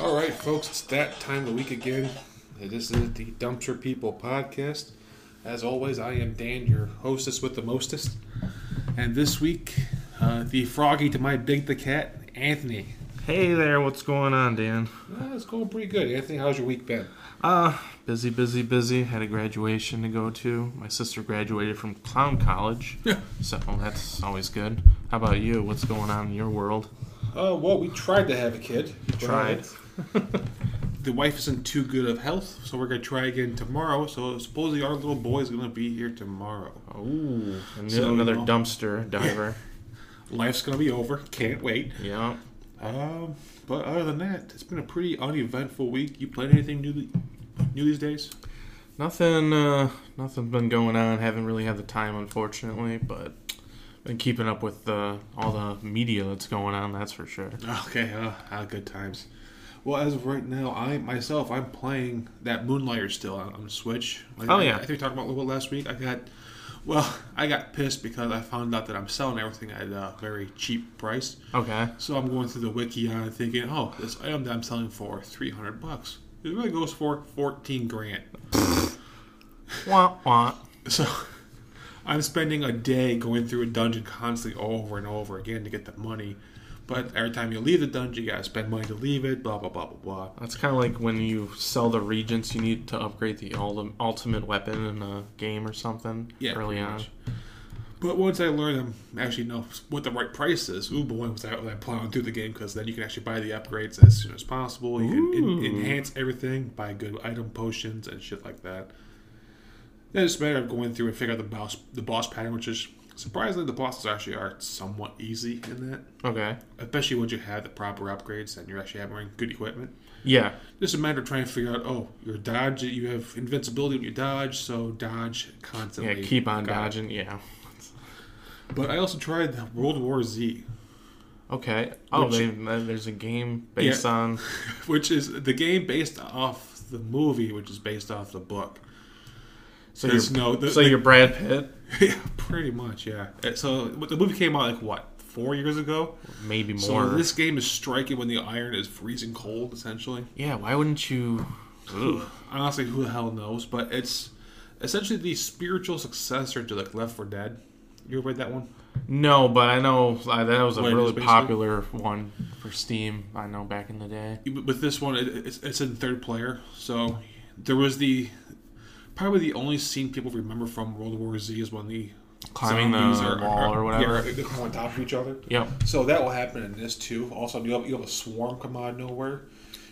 All right, folks, it's that time of the week again. This is the Dumpster People podcast. As always, I am Dan, your hostess with the mostest. And this week, uh, the froggy to my big the cat, Anthony. Hey there, what's going on, Dan? Uh, it's going pretty good. Anthony, how's your week been? Uh, busy, busy, busy. Had a graduation to go to. My sister graduated from clown college, Yeah. so that's always good. How about you? What's going on in your world? Uh, well, we tried to have a kid. Tried. but the wife isn't too good of health, so we're going to try again tomorrow. So supposedly our little boy is going to be here tomorrow. Ooh, So, another you know. dumpster diver. Life's going to be over. Can't wait. yeah. Um, but other than that, it's been a pretty uneventful week. You played anything new, new these days? Nothing, uh, nothing been going on. Haven't really had the time, unfortunately, but been keeping up with uh, all the media that's going on. That's for sure. Okay, uh, good times. Well, as of right now, I myself I'm playing that Moonlighter still on, on Switch. Like, Oh, I- yeah. I, think we talked about a little bit last week. I got, well, I got pissed because I found out that I'm selling everything at a very cheap price. Okay. So I'm going through the wiki it thinking, oh, this item that I'm selling for 300 bucks. It really goes for 14 grand. Wah wah. So I'm spending a day going through a dungeon constantly over and over again to get the money. But every time you leave the dungeon, you gotta spend money to leave it, blah, blah, blah, blah, blah. That's kind of like when you sell the regents, you need to upgrade the ul- ultimate weapon in a game or something Yeah, early on. much. But once I learn them, actually know what the right price is, ooh boy, was I, was I plowing through the game because then you can actually buy the upgrades as soon as possible. You can Ooh. en- enhance everything, buy good item potions and shit like that. Then it's a matter of going through and figure out the boss, the boss pattern, which is surprisingly the bosses actually are somewhat easy in that. Okay. especially once you have the proper upgrades and you're actually having good equipment. Yeah. Just a matter of trying to figure out, oh, your dodge, you have invincibility when you dodge, so dodge constantly. Yeah. Keep on dodging. Yeah. But I also tried World War Z, Okay. Oh, Which- they, uh, there's a game based Yeah. on. which is the game based off the movie, which is based off the book. So There's you're, no, the, so the- you're Brad Pitt, yeah, pretty much, yeah. Uh, So the movie came out like what four years ago. maybe more. So this game is striking when the iron is freezing cold, essentially. yeah. Why wouldn't you? Ugh. honestly, who the hell knows? But it's essentially the spiritual successor to like Left 4 Dead. You ever read that one? No, but I know uh, that was a What it is, really popular one for Steam. I know back in the day. With this one, it, it's, it's in third player. So there was the probably the only scene people remember from World War Z is when the Climbing the zombies wall or whatever. Yeah, they climb on top of each other. Yep. So that will happen in this too. Also, you have, you have a swarm come out of nowhere.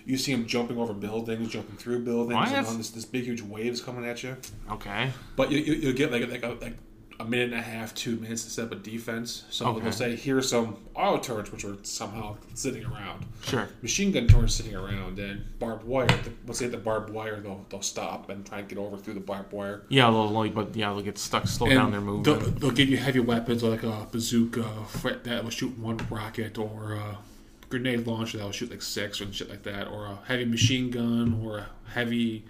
You see them jumping over buildings, jumping through buildings, What? and on this, this big huge waves coming at you. Okay. But you, you, you'll get like like a, like a minute and a half, two minutes to set up a defense. So Okay. they'll say, here's some auto turrets, which are somehow sitting around. Sure. Machine gun turrets sitting around, and barbed wire. Once they hit the barbed wire, they'll, they'll stop and try and get over through the barbed wire. Yeah, they'll like, but yeah, they'll get stuck, slow And down their They'll, movement. they'll give you heavy weapons like a bazooka that will shoot one rocket, or a grenade launcher that will shoot like six, or shit like that, or a heavy machine gun, or a heavy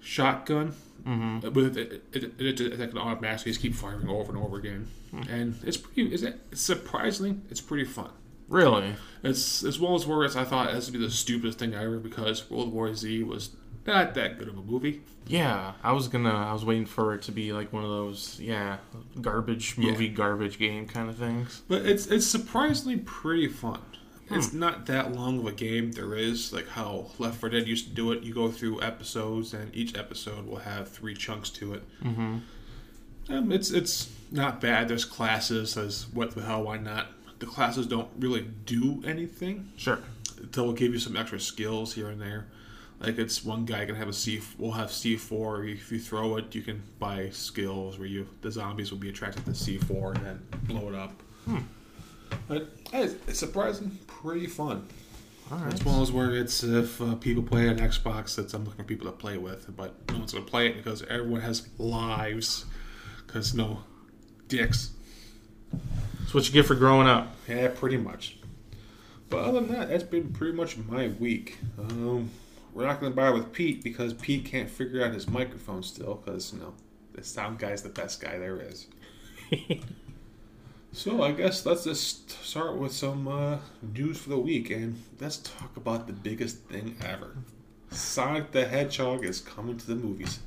shotgun. Mm-hmm. With it, it, it, it, it, can automatically just keep firing over and over again, and it's pretty. It's, it's surprisingly, it's pretty fun. Really? It's as well as whereas I thought it has to be the stupidest thing ever because World War Z was not that good of a movie. Yeah, I was gonna. I was waiting for it to be like one of those, yeah, garbage movie, garbage game kind of things. But it's it's surprisingly pretty fun. It's not that long of a game. There is like how Left 4 Dead used to do it. You go through episodes, and each episode will have three chunks to it. Mm-hmm. Um, it's it's not bad. There's classes. There's what the hell? Why not? The classes don't really do anything. Sure. They'll give you some extra skills here and there. Like it's one guy can have a C. We'll have C four. If you throw it, you can buy skills where you the zombies will be attracted to C four and then blow it up. But hey, it's, it's surprising, pretty fun. All right. It's one of those where it's if uh, people play on Xbox, it's I'm looking for people to play with, but no one's gonna play it because everyone has lives. Because no dicks. That's what you get for growing up. Yeah, pretty much. But other than that, that's been pretty much my week. Um, we're not going to bother with Pete because Pete can't figure out his microphone still because, you know, the sound guy's the best guy there is. So I guess let's just start with some uh, news for the week, and let's talk about the biggest thing ever. Sonic the Hedgehog is coming to the movies.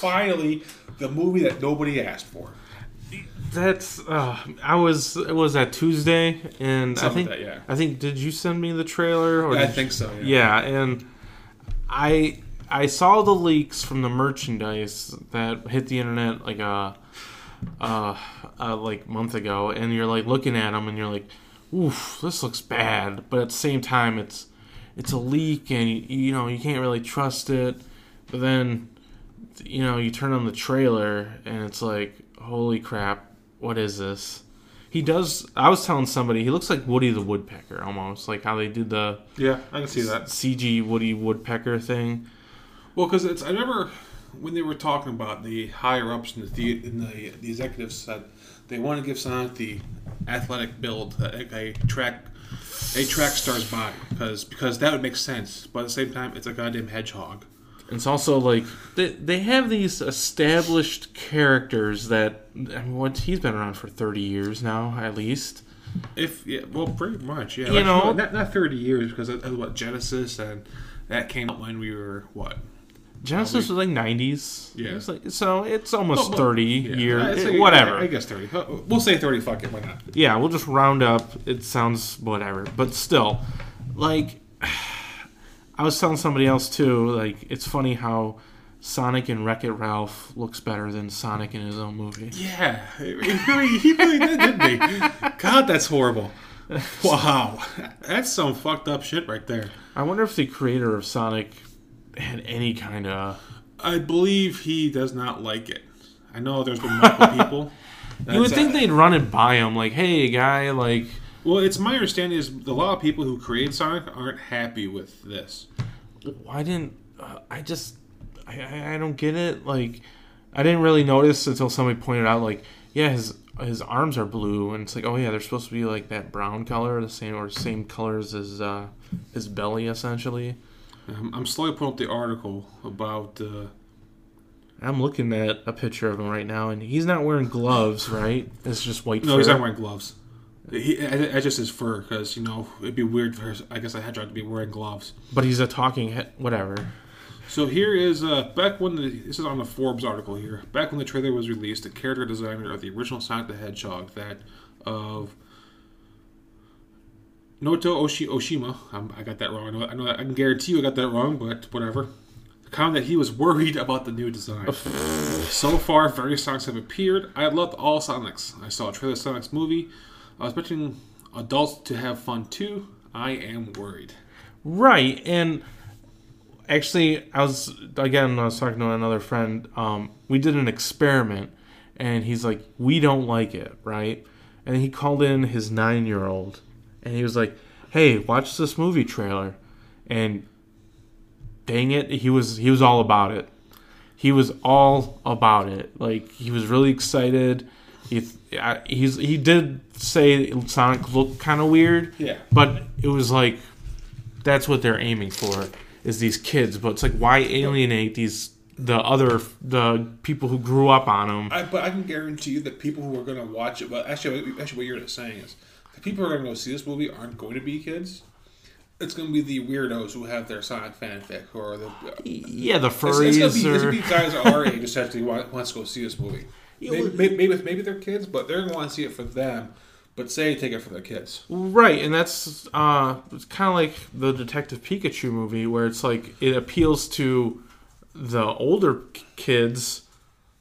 Finally, the movie that nobody asked for. That's uh, I was it was that Tuesday, and I think that, yeah. I think did you send me the trailer? Or I did think so. Yeah, and I I saw the leaks from the merchandise that hit the internet like a uh, uh like month ago, and you're like looking at them and you're like, "Oof, this looks bad," but at the same time, it's it's a leak, and you, you know you can't really trust it. But then, you know, you turn on the trailer, and it's like, "Holy crap, what is this?" He does. I was telling somebody he looks like Woody the Woodpecker almost, like how they did the Yeah, I can see that. CG Woody Woodpecker thing. Well, because it's I remember when they were talking about the higher ups in the the, in the, the executives said they want to give Sonic the athletic build, a, a track a track star's body, because because that would make sense. But at the same time, it's a goddamn hedgehog. It's also like they, they have these established characters that I mean, what he's been around for thirty years now at least. If yeah, well, pretty much yeah. You Like, know- not not thirty years because of, of what Genesis and that came out when we were what Genesis was like nineties. Yeah. it's like, so it's almost Well, thirty yeah. years. Whatever. I, I guess thirty. We'll say thirty. Fuck it. Why not? yeah, we'll just round up. It sounds whatever, but still, like I was telling somebody else too. Like it's funny how Sonic and Wreck It Ralph looks better than Sonic in his own movie. Yeah, he really, he really did, didn't he? God, that's horrible. Wow, that's some fucked up shit right there. I wonder if the creator of Sonic had any kind of. I believe he does not like it. I know there's been multiple people. You would think uh, they'd run it by him, like, "Hey, guy, like, Well, it's my understanding is a lot of people who create Sonic aren't happy with this. why didn't uh, I just? I, I don't get it. Like, I didn't really notice until somebody pointed out, like, yeah, his his arms are blue, and it's like, oh yeah, they're supposed to be like that brown color, the same or same colors as uh, his belly, essentially. Um, I'm slowly pulling up the article about. Uh, I'm looking at a picture of him right now, and he's not wearing gloves, right? It's just white. no, fur. he's not wearing gloves. He, I, I just his fur because you know it'd be weird for I guess a hedgehog to be wearing gloves. but he's a talking head. Whatever. So here is uh, back when the this is on the Forbes article here. Back when the trailer was released, the character designer of the original Sonic the Hedgehog, that of Noto Oshi, Oshima, um, I got that wrong. I know, I know I can guarantee you I got that wrong, but whatever. Commented that he was worried about the new design. so far, various Sonics have appeared. I loved all Sonics. I saw a trailer Sonic's movie. I was expecting adults to have fun too. I am worried. Right, and actually, I was again. I was talking to another friend. Um, we did an experiment, and he's like, "We don't like it," right? And he called in his nine-year-old, and he was like, "Hey, watch this movie trailer," and dang it, he was he was all about it. He was all about it. Like he was really excited. He I- he's he did say Sonic looked kind of weird. Yeah. But it was like that's what they're aiming for is these kids. But it's like why alienate these the other the people who grew up on them? I, but I can guarantee you that people who are going to watch it, well, actually, actually, what you're saying is the people who are going to go see this movie aren't going to be kids. It's going to be the weirdos who have their Sonic fanfic, or the Yeah, the it's, furries it's going to be, it's or gonna be guys our age essentially want, wants to go see this movie. Maybe, maybe, maybe, maybe they're kids, but they're going to want to see it for them. But say take it for their kids. Right, and that's uh, it's kind of like the Detective Pikachu movie, where it's like it appeals to the older kids,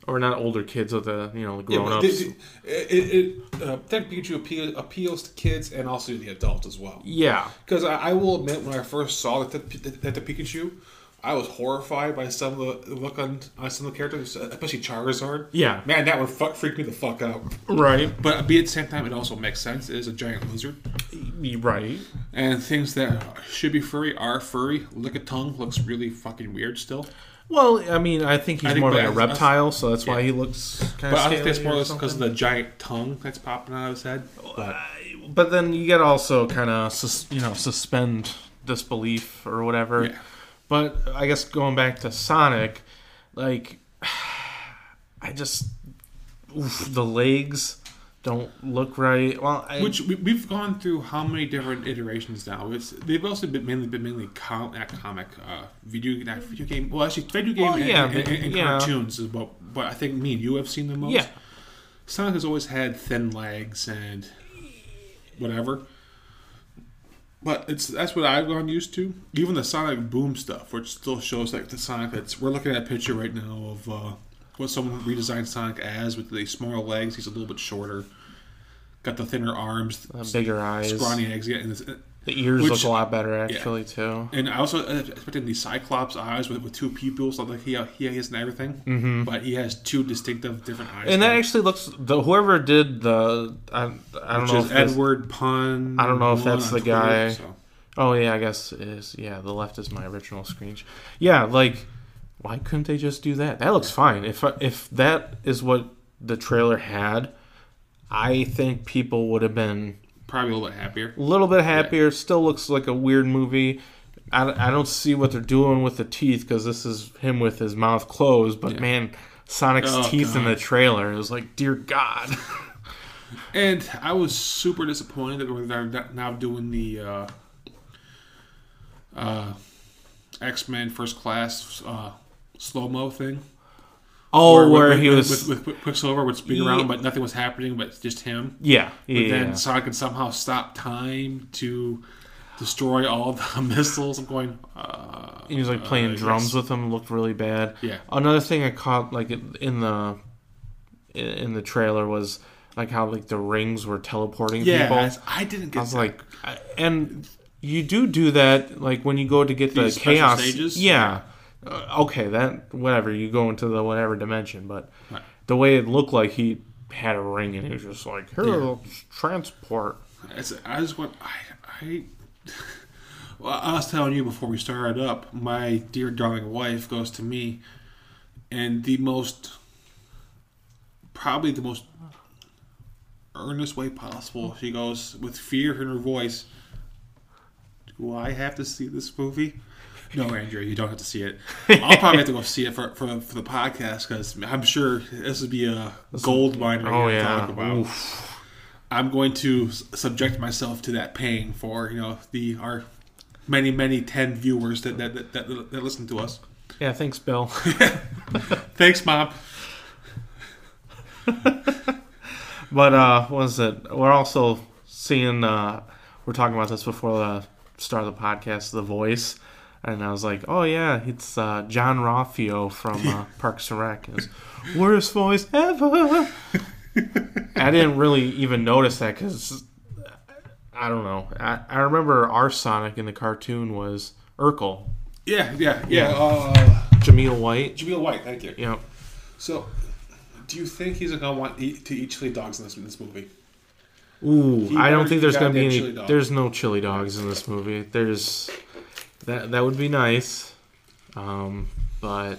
or not older kids, of the you know the Yeah, grown but ups. it, it, it, uh, Detective Pikachu appeal, appeals to kids and also the adults as well. Yeah, Because I, I will admit, when I first saw the, the, the, the Pikachu, I was horrified by some of the look on, on some of the characters, especially Charizard. yeah, Man, that one fuck, freaked me the fuck out. right, But be at the same time, it also makes sense. It is a giant lizard. right. And things that should be furry are furry. Lick a tongue looks really fucking weird still. Well, I mean, I think he's I think more like a that's- reptile, so that's why he looks kind But of. I think that's more or less because of the giant tongue that's popping out of his head. But uh, But then you got to also kind of sus- you know suspend disbelief or whatever. Yeah. But I guess going back to Sonic, like I just oof, the legs, don't look right. Well, I, Which we, we've gone through how many different iterations now? It's they've also been mainly been mainly com, not comic, uh, video not video game. Well, actually, video game Well, and, yeah, and, and, and yeah. cartoons is what. But I think me and you have seen the most. yeah, Sonic has always had thin legs and whatever. But it's that's what I've gone used to. Even the Sonic Boom stuff, which still shows like the Sonic that's we're looking at a picture right now of uh, what someone redesigned Sonic as with the smaller legs. He's a little bit shorter, got the thinner arms, uh, bigger eyes. scrawny eggs. Yeah, and, this, The ears Which- look a lot better actually too. and I also uh, expected the Cyclops eyes with, with two pupils, so like he he has and everything. Mm-hmm. But he has two distinctive different eyes. And that actually looks. The whoever did the I, I don't which know is if Edward Pun. I don't know if that's the guy. so. Oh yeah, I guess it is. Yeah, the left is my original screen. Yeah, like why couldn't they just do that? That looks fine. If if that is what the trailer had, I think people would have been Probably a little bit happier. a little bit happier. Still looks like a weird movie. I, I don't see what they're doing with the teeth because this is him with his mouth closed. But Yeah. man, Sonic's Oh, teeth in the trailer it was like, dear God. And I was super disappointed that they're now doing the uh, uh, X Men First Class uh, slow mo thing. Oh, where, with, he with- was. with, with Quicksilver would spin Yeah. around, but nothing was happening, but just him. yeah, But yeah. then Sonic can somehow stop time to destroy all the missiles. I'm going. Uh, he was like playing uh, drums with them. Looked really bad. Yeah. Another thing I caught like in the in the trailer was like how like the rings were teleporting Yeah, people. I, I didn't get. I was that. like, I- and you do do that like when you go to get the chaos stages? Yeah. Uh, okay, that whatever you go into the whatever dimension, but Right. the way it looked like he had a ring and he was just like, here, Yeah. transport. It's, I just want. I. I well, I was telling you before we started up. My dear darling wife goes to me, and the most, probably the most earnest way possible. She goes with fear in her voice. Do I have to see this movie? No, Andrew, you don't have to see it. I'll probably have to go see it for for, for the podcast because I'm sure this would be a gold mine right Oh here to yeah. talk about. Oof. I'm going to subject myself to that pain for you know the our many many ten viewers that that, that, that, that listen to us. Yeah, thanks, Bill. Thanks, mom. But uh, what is it? We're also seeing. Uh, we're talking about this before the start of the podcast. The voice, and I was like, "Oh yeah, it's uh, Jean-Ralphio from uh, Parks and Rec. His worst voice ever." I didn't really even notice that because I don't know. I, I remember our Sonic in the cartoon was Urkel, Yeah, yeah, yeah. Yeah. Uh, Jaleel White. Jaleel White, thank you. Yep. So, do you think he's gonna want to eat, chili dogs in this in this movie? Ooh, He I don't think there's gonna be any. There's no chili dogs in this movie. There's that. That would be nice, um, but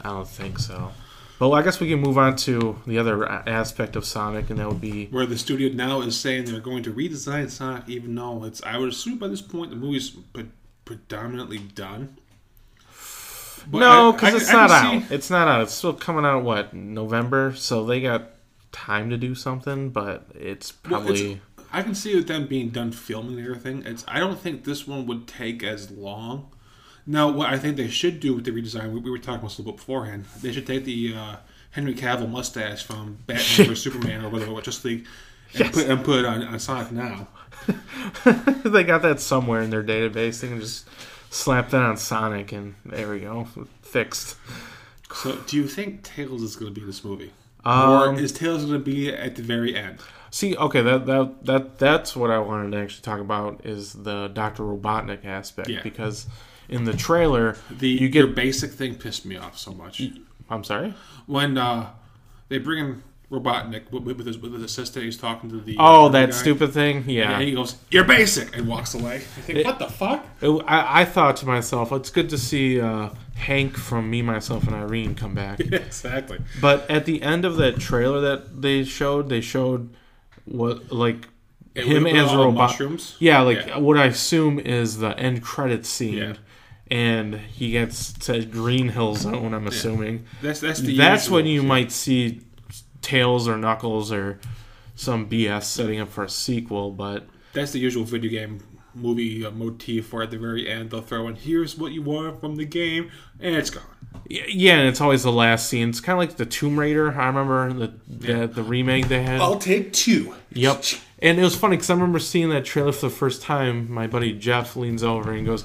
I don't think so. But I guess we can move on to the other aspect of Sonic, and that would be Where the studio now is saying they're going to redesign Sonic, even though it's I would assume by this point the movie's pre- predominantly done. But no, because it's I not can out. see- It's not out. It's still coming out what November, so they got time to do something. But it's Well, it's- probably I can see with them being done filming and everything. It's I don't think this one would take as long. Now, what I think they should do with the redesign, we, we were talking about this a little bit beforehand. They should take the uh, Henry Cavill mustache from Batman vs Superman or whatever, Justice League, and, Yes. put, and put it on, on Sonic now. they got that somewhere in their database. They can just slap that on Sonic, and there we go, fixed. So, do you think Tails is going to be in this movie, Um, or is Tails going to be at the very end? See, okay, that that that that's what I wanted to actually talk about is the Doctor Robotnik aspect Yeah. because in the trailer The you your get. basic thing pissed me off so much. I'm sorry. when uh, they bring in Robotnik with, with, his, with his assistant, he's talking to the Oh, uh, that guy. stupid thing. Yeah, he goes, "You're basic," and walks away. I think, It- "What the fuck?" It- I, I thought to myself, it's good to see uh, Hank from Me, Myself, and Irene come back. exactly. but at the end of that trailer that they showed, they showed what like It him as a robot. mushrooms. Yeah, like Yeah. what I assume is the end credit scene. Yeah. And he gets to Green Hill Zone. I'm assuming That's that's the that's usual. when you might see Tails or Knuckles or some BS setting up for a sequel, but That's the usual video game movie motif where at the very end they'll throw in, here's what you want from the game, and it's gone. Y- yeah, and it's always the last scene. It's kind of like the Tomb Raider. I remember the the, the remake they had. I'll take two. Yep. And it was funny because I remember seeing that trailer for the first time. My buddy Jeff leans over and goes,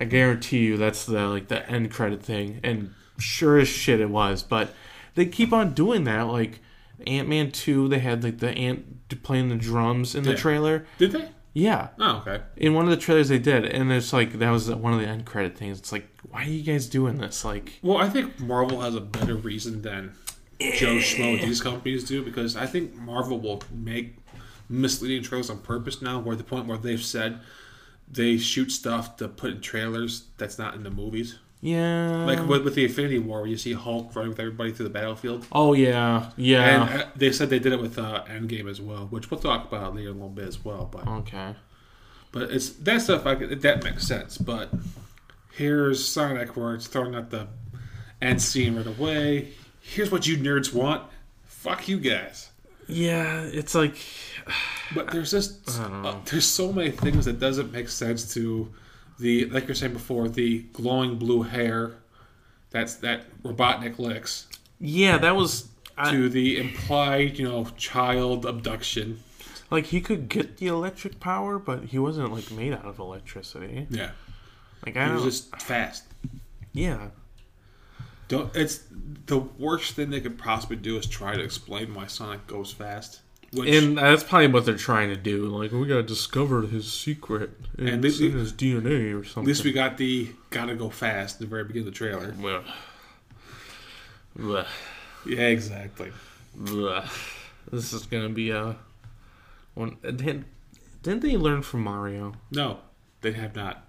"I guarantee you that's the like the end credit thing." And sure as shit it was. But they keep on doing that. Like Ant Man two, they had like the ant playing the drums in the Yeah. trailer. Did they? Yeah, Oh, okay. in one of the trailers they did, and it's like that was one of the end credit things. It's like, why are you guys doing this? Like, Well, I think Marvel has a better reason than Joe eh. Schmo these companies do because I think Marvel will make misleading trailers on purpose now. Where the point where they've said they shoot stuff to put in trailers that's not in the movies. Yeah, Like with, with the Infinity War, where you see Hulk running with everybody through the battlefield. oh yeah, yeah. And uh, they said they did it with uh, Endgame as well, which we'll talk about later a little bit as well. But okay. but it's that stuff I, that makes sense. But here's Sonic, where it's throwing out the end scene right away. Here's what you nerds want. Fuck you guys. Yeah, it's like But there's just I don't know. uh, there's so many things that doesn't make sense to the like you're saying before the glowing blue hair. That's that Robotnik licks yeah, that was I, to the implied you know child abduction. like he could get the electric power, but he wasn't like made out of electricity. Yeah, Like I it was just fast. yeah, Don't, it's the worst thing they could possibly do is try to explain why Sonic goes fast. Which, and that's probably what they're trying to do. Like we gotta discover his secret. And And it's in his DNA or something. at least we got the gotta go fast in the very beginning of the trailer. Well, bleh, Yeah, exactly. bleh. This is gonna be a one. Didn't, didn't they learn from Mario? No, they have not.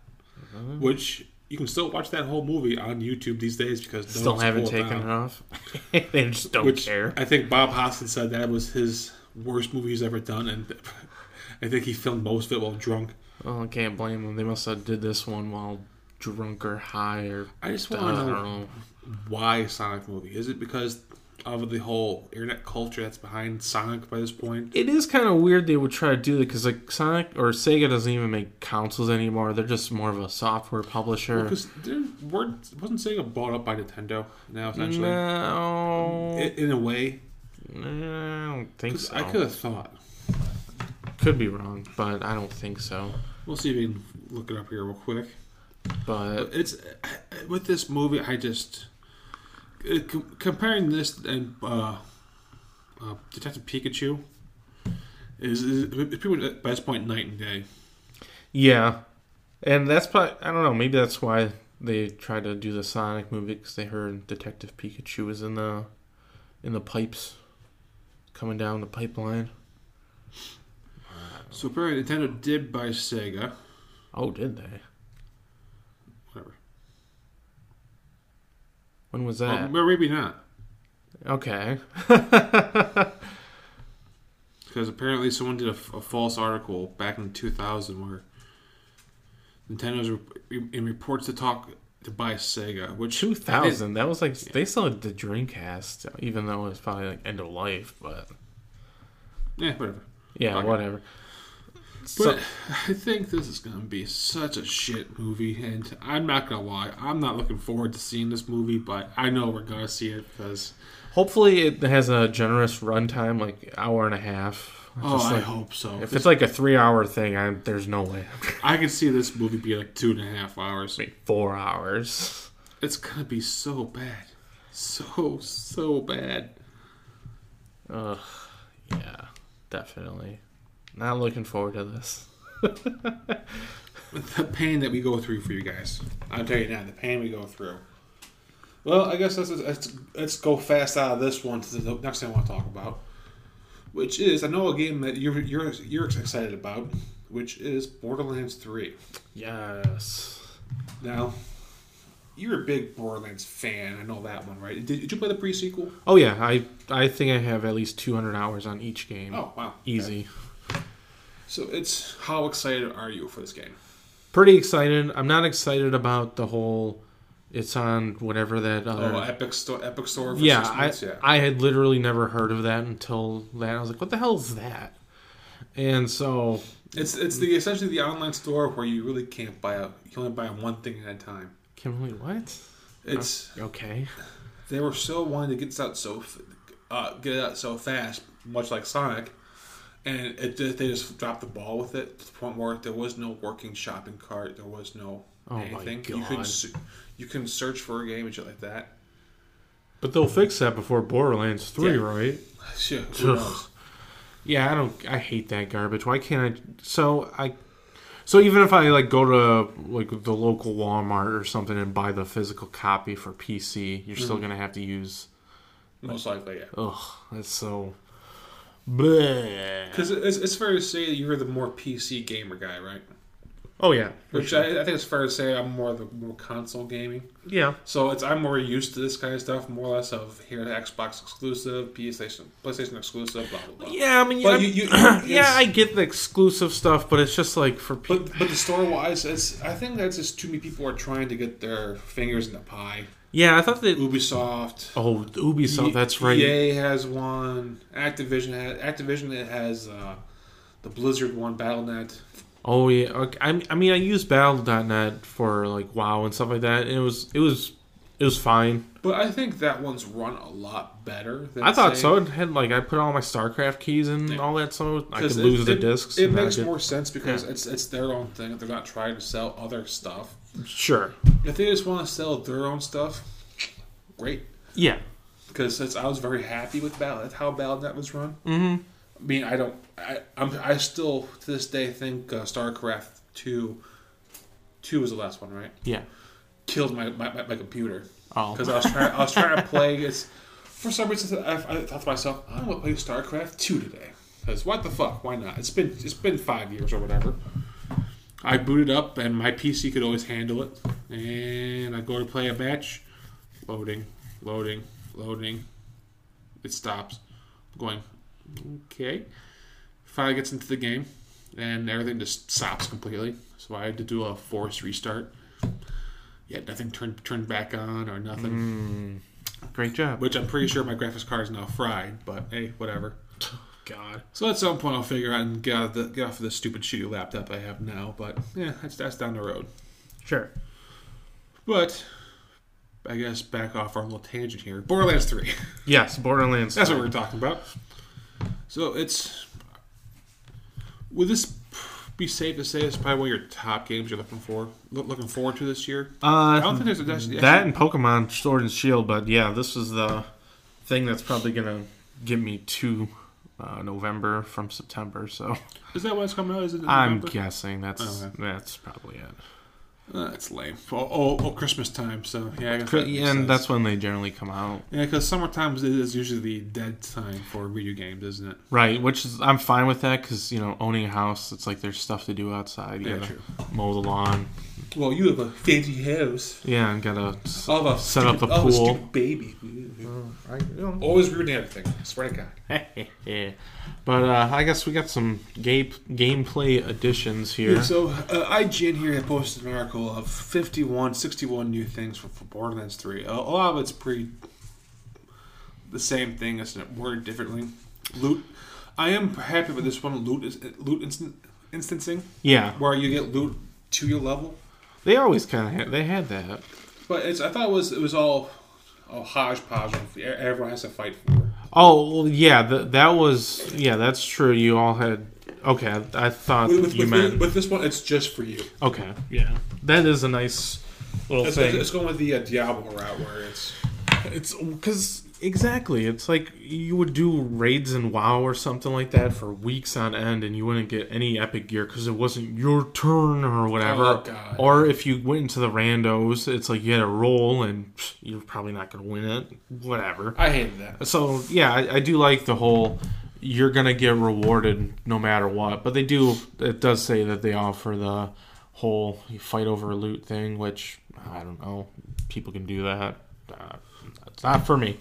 Uh-huh. Which you can still watch that whole movie on YouTube these days because no Still haven't taken it off. they just don't Which care. I think Bob Hoskins said that was his worst movie he's ever done, and I think he filmed most of it while drunk. Well, I can't blame him. They must have did this one while drunk or high or I just want to know why Sonic movie. Is it because of the whole internet culture that's behind Sonic by this point? It is kind of weird they would try to do that because like Sonic or Sega doesn't even make consoles anymore. They're just more of a software publisher. Because wasn't Sega bought up by Nintendo now essentially? no, I- In a way, no, I don't think so. I could have thought. Could be wrong, but I don't think so. We'll see if we can look it up here real quick. But It's with this movie. I just uh, comparing this and uh, uh, Detective Pikachu is, is much by this point night and day. yeah, and that's probably I don't know. Maybe that's why they tried to do the Sonic movie because they heard Detective Pikachu was in the in the pipes coming down the pipeline. So apparently Nintendo did buy Sega. Oh, did they? Whatever. When was that? or maybe not, Okay. because apparently someone did a false article back in 2000 where Nintendo's re- in reports to talk to buy Sega, which Two thousand. That was like they still had the Dreamcast, even though it was probably like end of life. But Yeah, whatever. yeah, whatever. But I think this is going to be such a shit movie, and I'm not going to lie. I'm not looking forward to seeing this movie, but I know we're going to see it because, Hopefully, it has a generous runtime, like hour and a half. Oh, I like- hope so. if it's like a three-hour thing, I, there's no way. I could see this movie be like two and a half hours. Like four hours. It's going to be so bad. So, so bad. Ugh. Yeah, definitely. Not looking forward to this. The pain that we go through for you guys. I'll tell you now, the pain we go through. Well, I guess let's, let's, let's go fast out of this one to the next thing I want to talk about, which is I know a game that you're you're you're excited about, which is Borderlands Three. Yes. Now, you're a big Borderlands fan. I know that one, right? Did, did you play the pre sequel? Oh yeah, I I think I have at least 200 hours on each game. Oh wow, Easy. Okay. So it's how excited are you for this game? pretty excited. I'm not excited about the whole It's on whatever that other. Oh, Epic Store, Epic Store. For yeah, six I yeah. I had literally never heard of that until that. I was like, what the hell is that? And so It's it's the essentially the online store where you really can't buy a you can only buy one thing at a time. Kimberly, what? It's Okay. they were so wanting to get this out so uh, get it out so fast, much like Sonic, and it they just dropped the ball with it to the point where there was no working shopping cart, there was no Oh anything. You God. You couldn't search for a game and shit like that. But they'll fix that before Borderlands Three, Yeah. right? Shit, who knows? Yeah, I don't. I hate that garbage. Why can't I? So I. So even if I like go to like the local Walmart or something and buy the physical copy for PC, you're still mm-hmm. gonna have to use. Most likely, yeah. Ugh, that's so. Bleh. Because it's, it's fair to say that you're the more PC gamer guy, right? Oh yeah, Which sure. I, I think it's fair to say I'm more the more console gaming. yeah. So it's I'm more used to this kind of stuff, more or less of here Xbox exclusive, PlayStation PlayStation exclusive, blah blah blah. Yeah, I mean, yeah, you- you- yeah, I get the exclusive stuff, but it's just like for people. But but the store wise, it's I think that's just too many people are trying to get their fingers in the pie. Yeah, I thought that. Ubisoft, Oh, Ubisoft. That's right. EA has one. Activision has Activision it has uh, the Blizzard one, BattleNet. Oh yeah. I, I mean, I used Battle.net for like WoW and stuff like that, and it was it was it was fine. But I think that one's run a lot better. Than I thought say- so. It had like I put all my StarCraft keys and Yeah. all that, so I could lose it, the it- discs. It makes more sense because Yeah. it's it's their own thing. They're not trying to sell other stuff. Sure. If they just want to sell their own stuff, great. Yeah. Because I was very happy with Battle. That's how BattleNet was run. Mm-hmm. I mean, I don't. I I'm, I still to this day think uh, StarCraft two. Two was the last one, right? Yeah. Killed my my, my, my computer Oh. because I was trying. I was trying to play. It's for some reason I, I thought to myself, I'm gonna play StarCraft two today. Because what the fuck? Why not? It's been it's been five years or whatever. I booted up and my PC could always handle it, and I go to play a match. Loading, loading, loading. It stops. going, okay. Finally gets into the game, and everything just stops completely. So I had to do a forced restart. Yet nothing turned turned back on or nothing. Mm. Great job. Which I'm pretty sure my graphics card is now fried, but hey, whatever. God. So at some point I'll figure out and get off, the, get off of this stupid shitty laptop I have now. But yeah, that's that's down the road. Sure. But I guess back off our little tangent here. Borderlands Three. Yes, Borderlands. That's what we're talking about. So it's would this be safe to say it's probably one of your top games you're looking for, looking forward to this year? I Uh, don't think there's a there's- that and Pokemon Sword and Shield, but yeah, this is the thing that's probably gonna get me to uh, November from September. So Is that what's coming out? Is it? I'm guessing that's Okay. that's probably it. Uh, that's lame. Oh, oh, oh, Christmas time. So yeah, I guess that makes and that's when they generally come out, yeah, because summertime is is usually the dead time for video games, isn't it? right? Which is I'm fine with that because you know owning a house, it's like there's stuff to do outside. You Yeah, gotta true. mow the lawn, Well, you have a fancy house. yeah, and gotta I'll have a Set up stupid, the I'll have a pool. stupid baby. I, you know. Always ruining everything. I swear to God. but uh, I guess we got some game gameplay additions here. Yeah, so uh, IGN here had posted an article of 51, 61 new things for, for Borderlands 3. A, a lot of it's pretty the same thing, isn't it? Worded differently. Loot. I am happy with this one. Loot is loot instant, instancing, yeah, where you get loot to your level. they always kind of had they had that. But it's I thought it was it was all a hodgepodge. Everyone has to fight for. Oh well, yeah, th- that was yeah, that's true. You all had okay. I, I thought With, with, you with, meant with this one, it's just for you. okay. Yeah, that is a nice little It's, thing. it's going with the uh, Diablo route where it's It's because exactly. It's like you would do raids in WoW or something like that for weeks on end, and you wouldn't get any epic gear because it wasn't your turn or whatever. Oh, God. Or if you went into the randos, it's like you had a roll and pff, you're probably not going to win it. Whatever. I hated that. So yeah, I, I do like the whole you're gonna get rewarded no matter what. But they do it does say that they offer the whole you fight over loot thing, which I don't know. People can do that. Uh, it's not for me.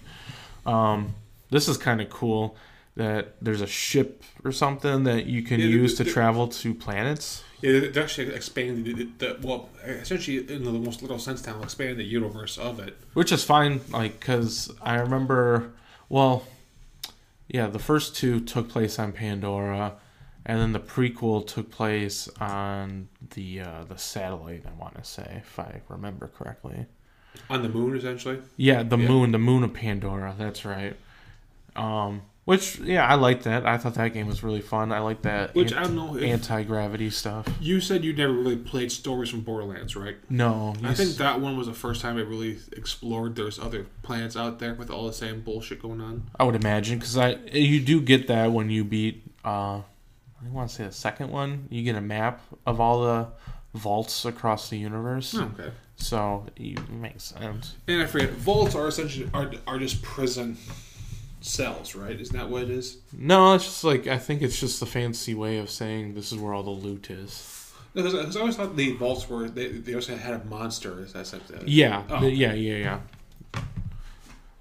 Um, this is kind of cool. that there's a ship or something that you can Yeah, use to the- the- travel to planets. Yeah, they're actually expanding the, the, the well, essentially in the most literal sense now, expanding the universe of it. which is fine like because i remember well yeah the first two took place on pandora and then the prequel took place on the uh, the satellite i want to say if i remember correctly On the moon, essentially. yeah the Yeah. moon the moon of pandora that's right um which yeah i liked that i thought that game was really fun i like that Which I don't know. If, anti-gravity stuff you said you never really played stories from Borderlands, right? no I think s- that one was the first time I really explored. There's other planets out there with all the same bullshit going on. I would imagine because I you do get that when you beat uh I want to say the second one you get a map of all the vaults across the universe Oh, okay. So it makes sense And I forget, vaults are essentially are, are just prison cells, right? Isn't that what it is? no it's just like I think it's just a fancy way of saying this is where all the loot is Because I always thought the vaults were they, they also had a monster. Is that something? yeah Oh, okay. yeah yeah yeah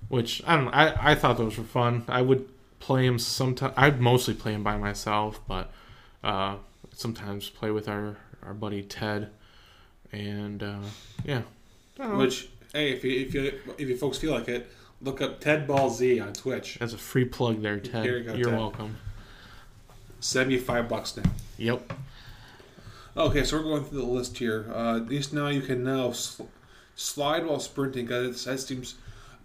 which I don't know I, I thought those were fun I would play them sometimes I'd mostly play them by myself but uh sometimes play with our our buddy Ted and uh yeah I. Which hey, if you if you if you folks feel like it, look up Ted Ball Z on Twitch. As a free plug there, Ted. Here you go, You're Ted. welcome. Send me five bucks now. Yep. Okay, so we're going through the list here. Uh, at least now you can now sl- slide while sprinting. Guys, that seems.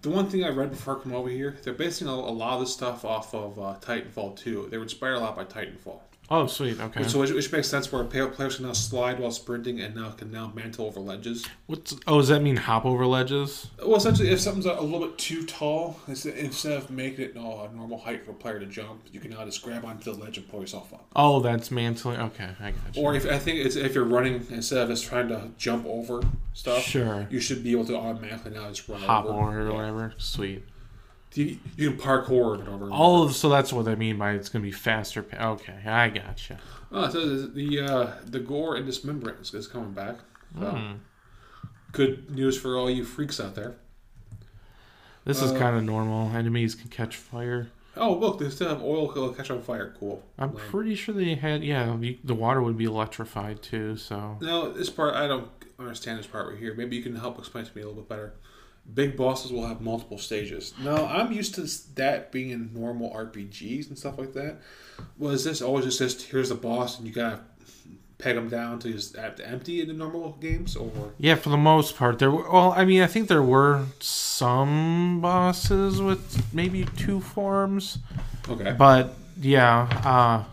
The one thing I read before I come over here, they're basing a, a lot of this stuff off of uh, Titanfall 2. They were inspired a lot by Titanfall. Oh, sweet. Okay. So which, which makes sense where player- players can now slide while sprinting and now can now mantle over ledges. What's oh? Does that mean hop over ledges? Well, essentially, if something's a, a little bit too tall, instead of making it a normal height for a player to jump, you can now just grab onto the ledge and pull yourself up. Oh, that's mantling. Okay, I got you. Or if I think it's if you're running instead of just trying to jump over stuff, Sure. you should be able to automatically now just run hop over. over or Yeah. whatever. Sweet. You, you can parkour it over. All of so that's what I mean by it's gonna be faster. pa- Okay, I gotcha. Oh, says the uh, the gore and dismemberance is coming back. So, Hmm. Good news for all you freaks out there. This is Uh, kind of normal. Enemies can catch fire. Oh, look, they still have oil that'll catch on fire. Cool. I'm Lame. pretty sure they had. Yeah, the- the water would be electrified too. So Now, this part, I don't understand this part right here. Maybe you can help explain to me a little bit better. Big bosses will have multiple stages. Now, I'm used to that being in normal RPGs and stuff like that. Was this always just, just here's the boss and you gotta peg them down to just have to empty in the normal games? Or yeah, for the most part, there. Were, well, I mean, I think there were some bosses with maybe two forms. okay, But yeah, uh,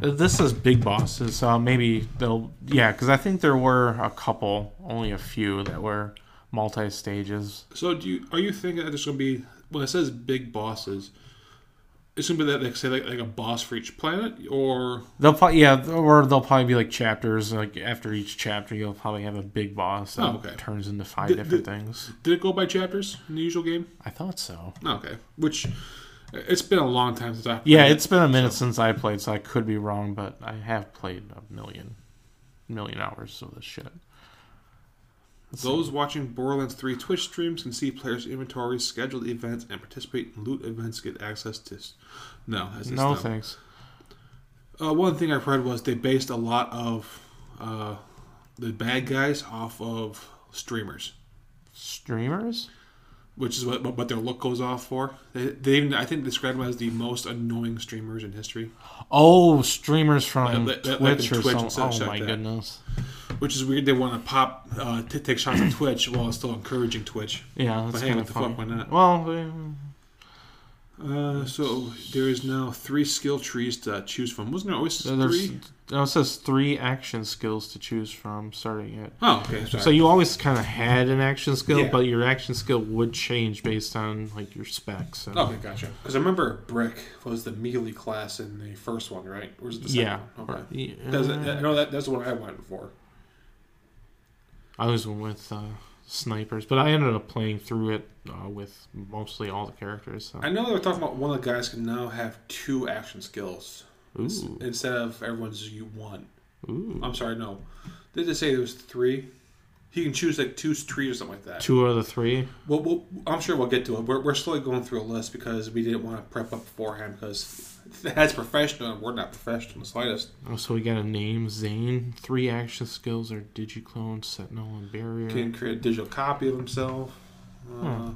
this is big bosses, so maybe they'll yeah, because I think there were a couple, only a few that were multi stages. so do you are you thinking that there's gonna be when it says big bosses? It's gonna be that like say like, like a boss for each planet, or They'll probably yeah, or they'll probably be like chapters. Like after each chapter, you'll probably have a big boss that Oh, okay. turns into five Did- different did- things. did it go by chapters in the usual game? I thought so. Oh, okay, which it's been a long time since I Yeah, it's been a minute so- since I played, so I could be wrong, but I have played a million, million hours of this shit. Let's see. Those watching Borderlands 3 Twitch streams can see players' inventories, scheduled events, and participate in loot events. Get access to. No, that's no thanks. Uh, one thing I've read was they based a lot of uh, the bad guys off of streamers, Streamers? which is what what their look goes off for. They, they even I think described them as the most annoying streamers in history, Oh, streamers from Like- like- like Twitch or something. Oh like my that. Which is weird. They want to pop uh, t- take shots at Twitch while still encouraging Twitch. Yeah, that's But hey, kind what of the funny. fuck? Why not? Well, Uh, so there is now three skill trees to choose from. Wasn't there always so three? no, it says three action skills to choose from starting it. Oh, okay. Sorry. So you always kind of had an action skill, Yeah. but your action skill would change based on like your specs. And, okay, gotcha. Because I remember Brick was the melee class in the first one, right? Or was it the second yeah. one? Okay. Yeah. That's, I know that that's the one I went for. I was with uh, snipers, but I ended up playing through it uh, with mostly all the characters. So. I know they were talking about one of the guys can now have two action skills Ooh, instead of everyone's you one. ooh. I'm sorry, no. Did they say there was three? He can choose like two trees or something like that. Two of the three. Well, we'll, I'm sure we'll get to it. We're, we're slowly going through a list because we didn't want to prep up beforehand because that's professional and we're not professional in the slightest. Oh, so we got a name, Zane. Three action skills are Digiclone, Sentinel, and Barrier. Can create a digital copy of himself. Uh, Hmm.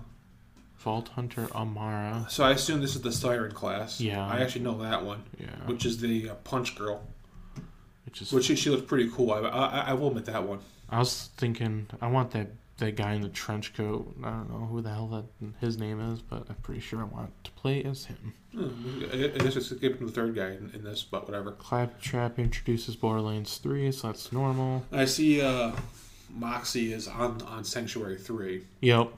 Vault Hunter, Amara. So I assume this is the Siren class. Yeah. I actually know that one, Yeah. which is the uh, Punch Girl, Which is. which she, she looks pretty cool. I, I, I will admit that one. I was thinking, I want that that guy in the trench coat. I don't know who the hell that his name is, but I'm pretty sure I want to play as him. Hmm, I guess it's skipping the third guy in, in this, but whatever. Claptrap introduces Borderlands 3, so that's normal. I see uh, Moxxi is on, on Sanctuary 3. Yep.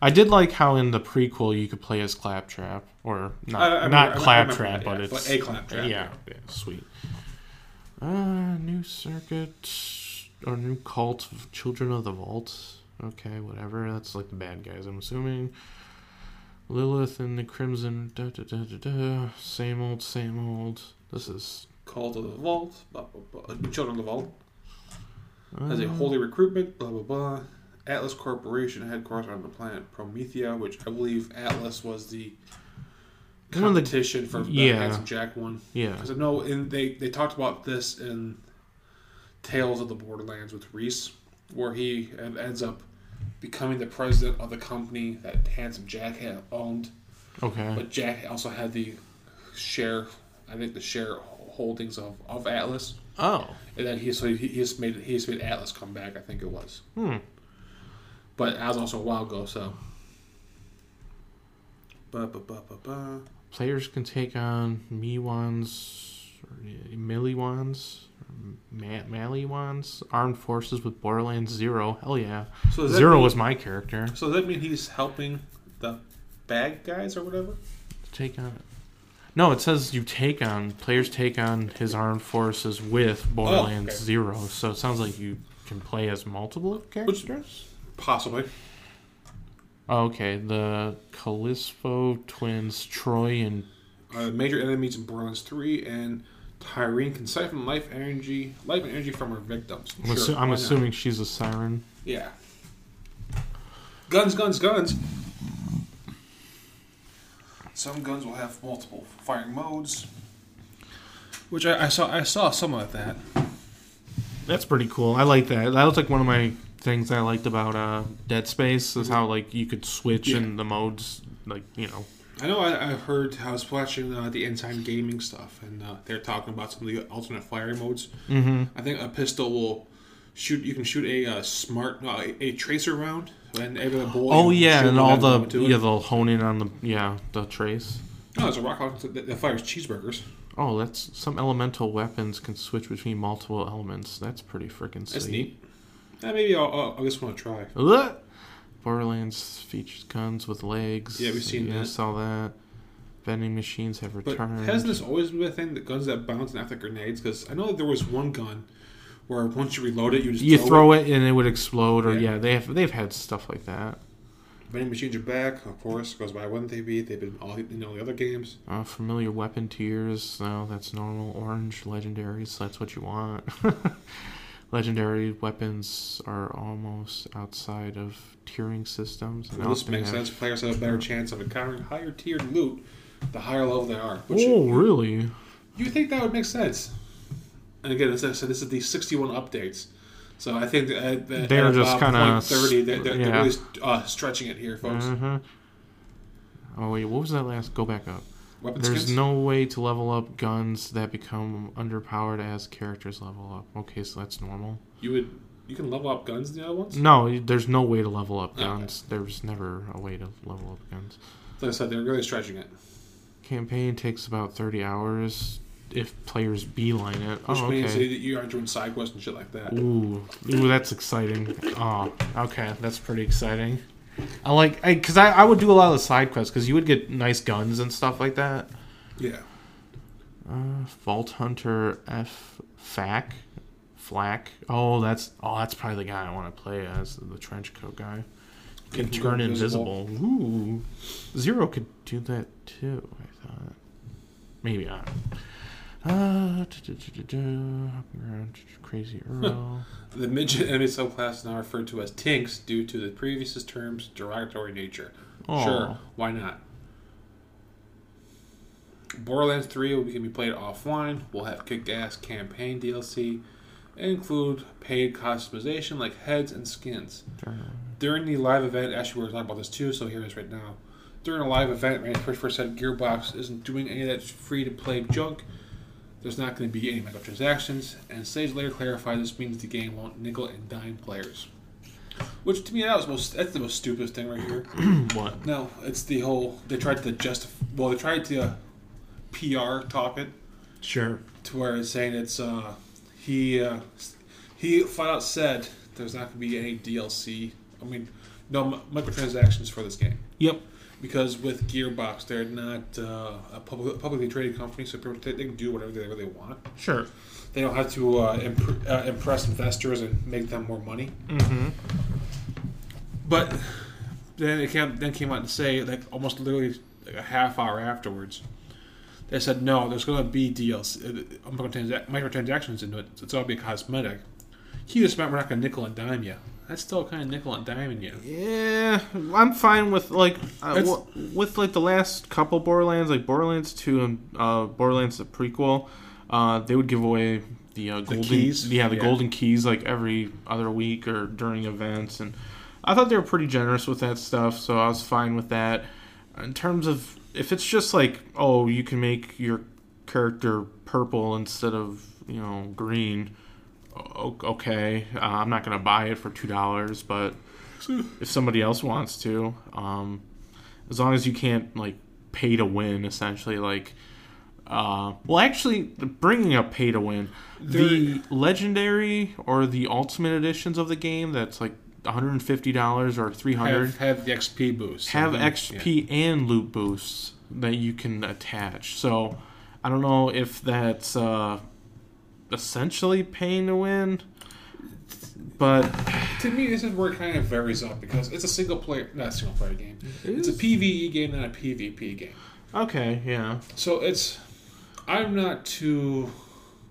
I did like how in the prequel you could play as Claptrap, or not, I- I remember- not Claptrap, but yeah, it's but a Claptrap, Yeah, yeah. yeah, sweet. Uh, new circuit or new cult of Children of the Vault. Okay, whatever. That's like the bad guys, I'm assuming. Lilith and the Crimson. Da, da, da, da, da. Same old, same old. This is Call to the Vault, blah, blah, blah. Children of the Vault. As a uh, holy recruitment, blah, blah, blah. Atlas Corporation headquarters on the planet Promethea, which I believe Atlas was the One of the- competition for the yeah. Handsome Jack one. yeah. Because I know and they, they talked about this in Tales of the Borderlands with Rhys, where he ends up becoming the president of the company that Handsome Jack had owned. Okay. But Jack also had the share, I think the share holdings of, of Atlas. Oh. And then he so he, he just made he just made Atlas come back. I think it was, Hmm. but that was also a while ago. So, ba ba ba ba ba. Players can take on Miwans, or Milliwans, Ma- Maliwans, armed forces with Borderlands Zero. Hell yeah. So Zero mean, was my character. So does that mean he's helping the bad guys or whatever? Take on No, it says you take on players take on his armed forces with Borderlands okay. Zero. So it sounds like you can play as multiple characters. Possibly. Oh, okay, the Calypso twins, Troy and Uh, major enemies in Borderlands Three and Tyreen can siphon life energy, life and energy from her victims. I'm, assu- Sure, I'm why not? assuming she's a siren. Yeah. Guns, guns, guns. Some guns will have multiple firing modes, which I, I saw. I saw some of that. That's pretty cool. I like that. That was like one of my things I liked about uh, Dead Space is how like you could switch Yeah. in the modes, like you know. I know. I, I heard. I was watching uh, the Ensign Gaming stuff, and uh, they're talking about some of the alternate firing modes. Mm-hmm. I think a pistol will shoot. You can shoot a uh, smart, uh, a, tracer round, and every bullet. Oh yeah, and all the it. yeah they'll hone in on the yeah the trace. No, it's a rock launcher that, fires cheeseburgers. Oh, that's some elemental weapons can switch between multiple elements. That's pretty freaking That's sweet. neat. Uh, maybe I'll, I'll, I just want to try. Borderlands features guns with legs. Yeah, we've seen yeah, that. saw that. Vending machines have But returned. hasn't this always been a thing that guns that bounce and act like grenades? Because I know that there was one gun where once you reload it, you just you throw, throw it. it and it would explode, or Yeah. yeah, they have they've had stuff like that. Vending machines are back, of course. Because why wouldn't they be? They've been all in all the other games. Uh, familiar weapon tiers, no, that's normal. Orange legendaries, that's what you want. Legendary weapons are almost outside of tiering systems. Well, this makes sense. Players have a better chance of encountering higher tiered loot the higher level they are. Which Oh, really? you think that would make sense? And again, as I said, this is the 61 updates. So I think that, that They're just kinda point 30, they're, they're, yeah. they're really uh, stretching it here, folks. Uh-huh. Oh wait, what was that last? Go back up. Weapon There's skins? no way to level up guns that become underpowered as characters level up. Okay, so that's normal. You would you can level up guns in the other ones. No, there's no way to level up Okay. guns. There's never a way to level up guns. Like I said, they're really stretching it, Campaign takes about 30 hours if players beeline it. which oh, means that you aren't doing side quests and shit like that. Ooh, ooh, that's exciting. Oh, okay, that's pretty exciting. I like, because I, I, would do a lot of the side quests because you would get nice guns and stuff like that. Yeah, Uh, Vault Hunter F Fack, Flack. Oh, that's oh, that's probably the guy I want to play as the trench coat guy. Can can turn go invisible. Ooh, Zero could do that too. I thought maybe not. Uh, crazy Earl. The midget enemy subclass is now referred to as Tinks due to the previous term's derogatory nature. Sure, why not? Borderlands 3 will be, can be played offline. We'll have kick-ass campaign DLC and include paid customization like heads and skins. During the live event, actually, we were talking about this too, so here it is right now. During a live event, Randy Pitchford said Gearbox isn't doing any of that free to play junk. There's not going to be any microtransactions, and Sage later clarified this means the game won't nickel and dime players. Which to me, that was most, that's the most stupidest thing right here. what? No, it's the whole they tried to justify. Well, they tried to uh, PR talk it Sure. to where it's saying it's uh, he uh, he flat out said there's not going to be any DLC. I mean, no microtransactions for this game Yep. Because with Gearbox, they're not uh, a public, publicly traded company, so they, they can do whatever they, they want. Sure. They don't have to uh, imp- uh, impress investors and make them more money. Mm-hmm. But then it came then came out and say like almost literally like a half hour afterwards, they said no, there's going to be DLC uh, microtransa- microtransactions into it. So it's all be cosmetic. He just meant we're not going to nickel and dime you. That's still kind of nickel and diming you. Yeah, I'm fine with like uh, w- with like the last couple Borderlands, like Borderlands Two and uh, Borderlands the prequel. Uh, they would give away the uh, golden keys? yeah, the Yeah. golden keys like every other week or during events, and I thought they were pretty generous with that stuff, so I was fine with that. In terms of if it's just like oh, you can make your character purple instead of you know green. Okay, uh, I'm not gonna buy it for two dollars, but if somebody else wants to um as long as you can't like pay to win essentially like uh well actually bringing up pay to win the legendary or the ultimate editions of the game that's like $150 or 300 Have, have the XP boost. have Mhm. XP and loot boosts that you can attach. So I don't know if that's uh, essentially paying to win, but To me, this is where it kind of varies up because it's a single player, not a single player game. It's a PVE game, not a PvP game. okay, yeah, So it's, I'm not too,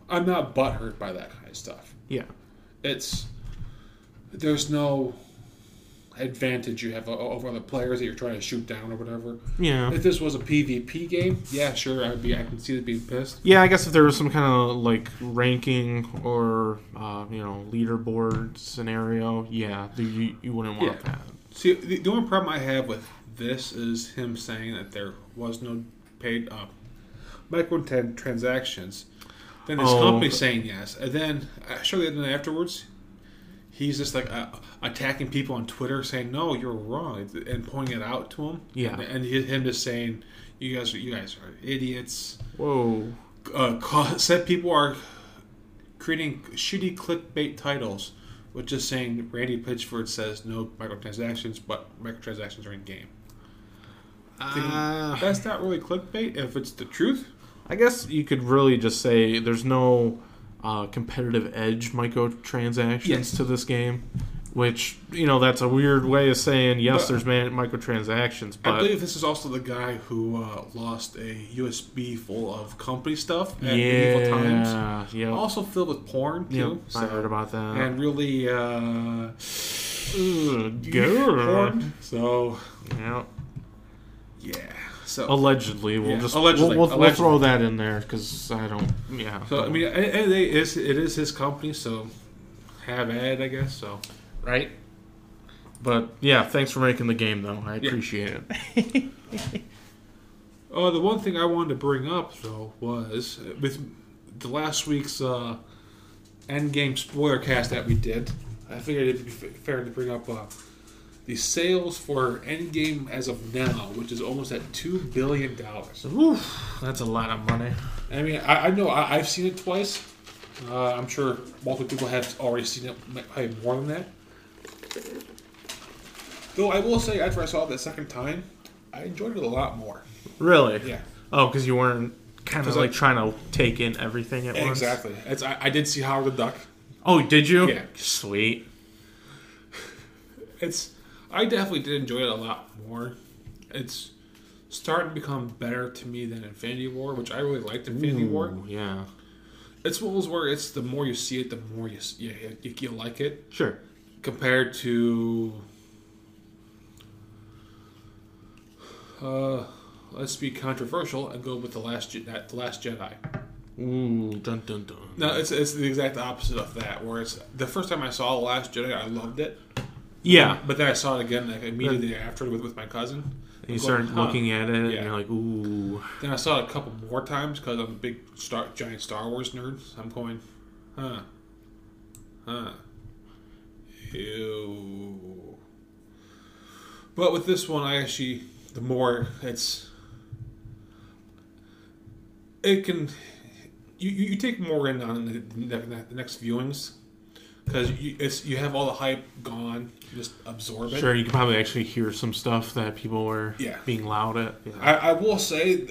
I'm not butthurt by that kind of stuff. yeah, It's, there's no advantage you have over other players that you're trying to shoot down or whatever. yeah. If this was a PvP game, yeah, sure, I'd be, I can see it being pissed. Yeah, I guess if there was some kind of like ranking or uh, you know leaderboard scenario, yeah, you, you wouldn't want Yeah. that. See, the, the only problem I have with this is him saying that there was no paid uh, microtransactions. Then his Oh. company saying yes, and then uh, shortly then afterwards, he's just like uh, attacking people on Twitter, saying no, you're wrong, and pointing it out to him. Yeah. and, and him just saying, you guys, are, you guys are idiots. Whoa. Uh, said people are creating shitty clickbait titles with just saying Randy Pitchford says no microtransactions, but microtransactions are in game. Uh, That's not really clickbait if it's the truth. I guess you could really just say there's no uh, competitive edge microtransactions Yes. to this game, which you know that's a weird way of saying yes, But- there's man- microtransactions, I believe this is also the guy who uh, lost a USB full of company stuff at medieval times. yeah, yeah, Also filled with porn yeah, too. I heard about that. and really uh, Ugh, porn. So Yeah. yeah. So Allegedly, we'll Yeah, just allegedly, we'll, we'll, we'll throw that in there because I don't. Yeah. So I mean, it, it is it is his company, so have at I guess. So right. But yeah, thanks for making the game though. I Yeah. appreciate it. Uh, the one thing I wanted to bring up though was with the last week's uh, Endgame spoiler cast that we did. I figured it'd be fair to bring up uh, the sales for Endgame as of now, which is almost at two billion dollars. Oof, that's a lot of money. I mean, I, I know I, I've seen it twice. Uh, I'm sure multiple people have already seen it, probably more than that. Though I will say, after I saw it the second time, I enjoyed it a lot more. Really? Yeah. Oh, because you weren't kind of 'Cause I- like trying to take in everything at once. Exactly. I, I did see Howard the Duck. Oh, did you? Yeah. Sweet. It's I definitely did enjoy it a lot more. It's starting to become better to me than Infinity War, which I really liked Infinity War. Yeah. It's one of those where it's the more you see it, the more you yeah you, you like it Sure. compared to. Uh, let's be controversial and go with the last Je- that the last Jedi. Ooh, dun dun dun. No, it's it's the exact opposite of that. Where it's the first time I saw the last Jedi, I loved it, Yeah. but then I saw it again like immediately after with with my cousin. You I'm start huh. looking at it, Yeah. and you're like, ooh. Then I saw it a couple more times because I'm a big Star, giant Star Wars nerd. So I'm going, huh, huh, ew. But with this one, I actually, the more it's, it can, you, you, you take more in on the, the, the next viewings because you, it's you have all the hype gone, you just absorb it. Sure, you can probably actually hear some stuff that people were Yeah. being loud at. Yeah. I, I will say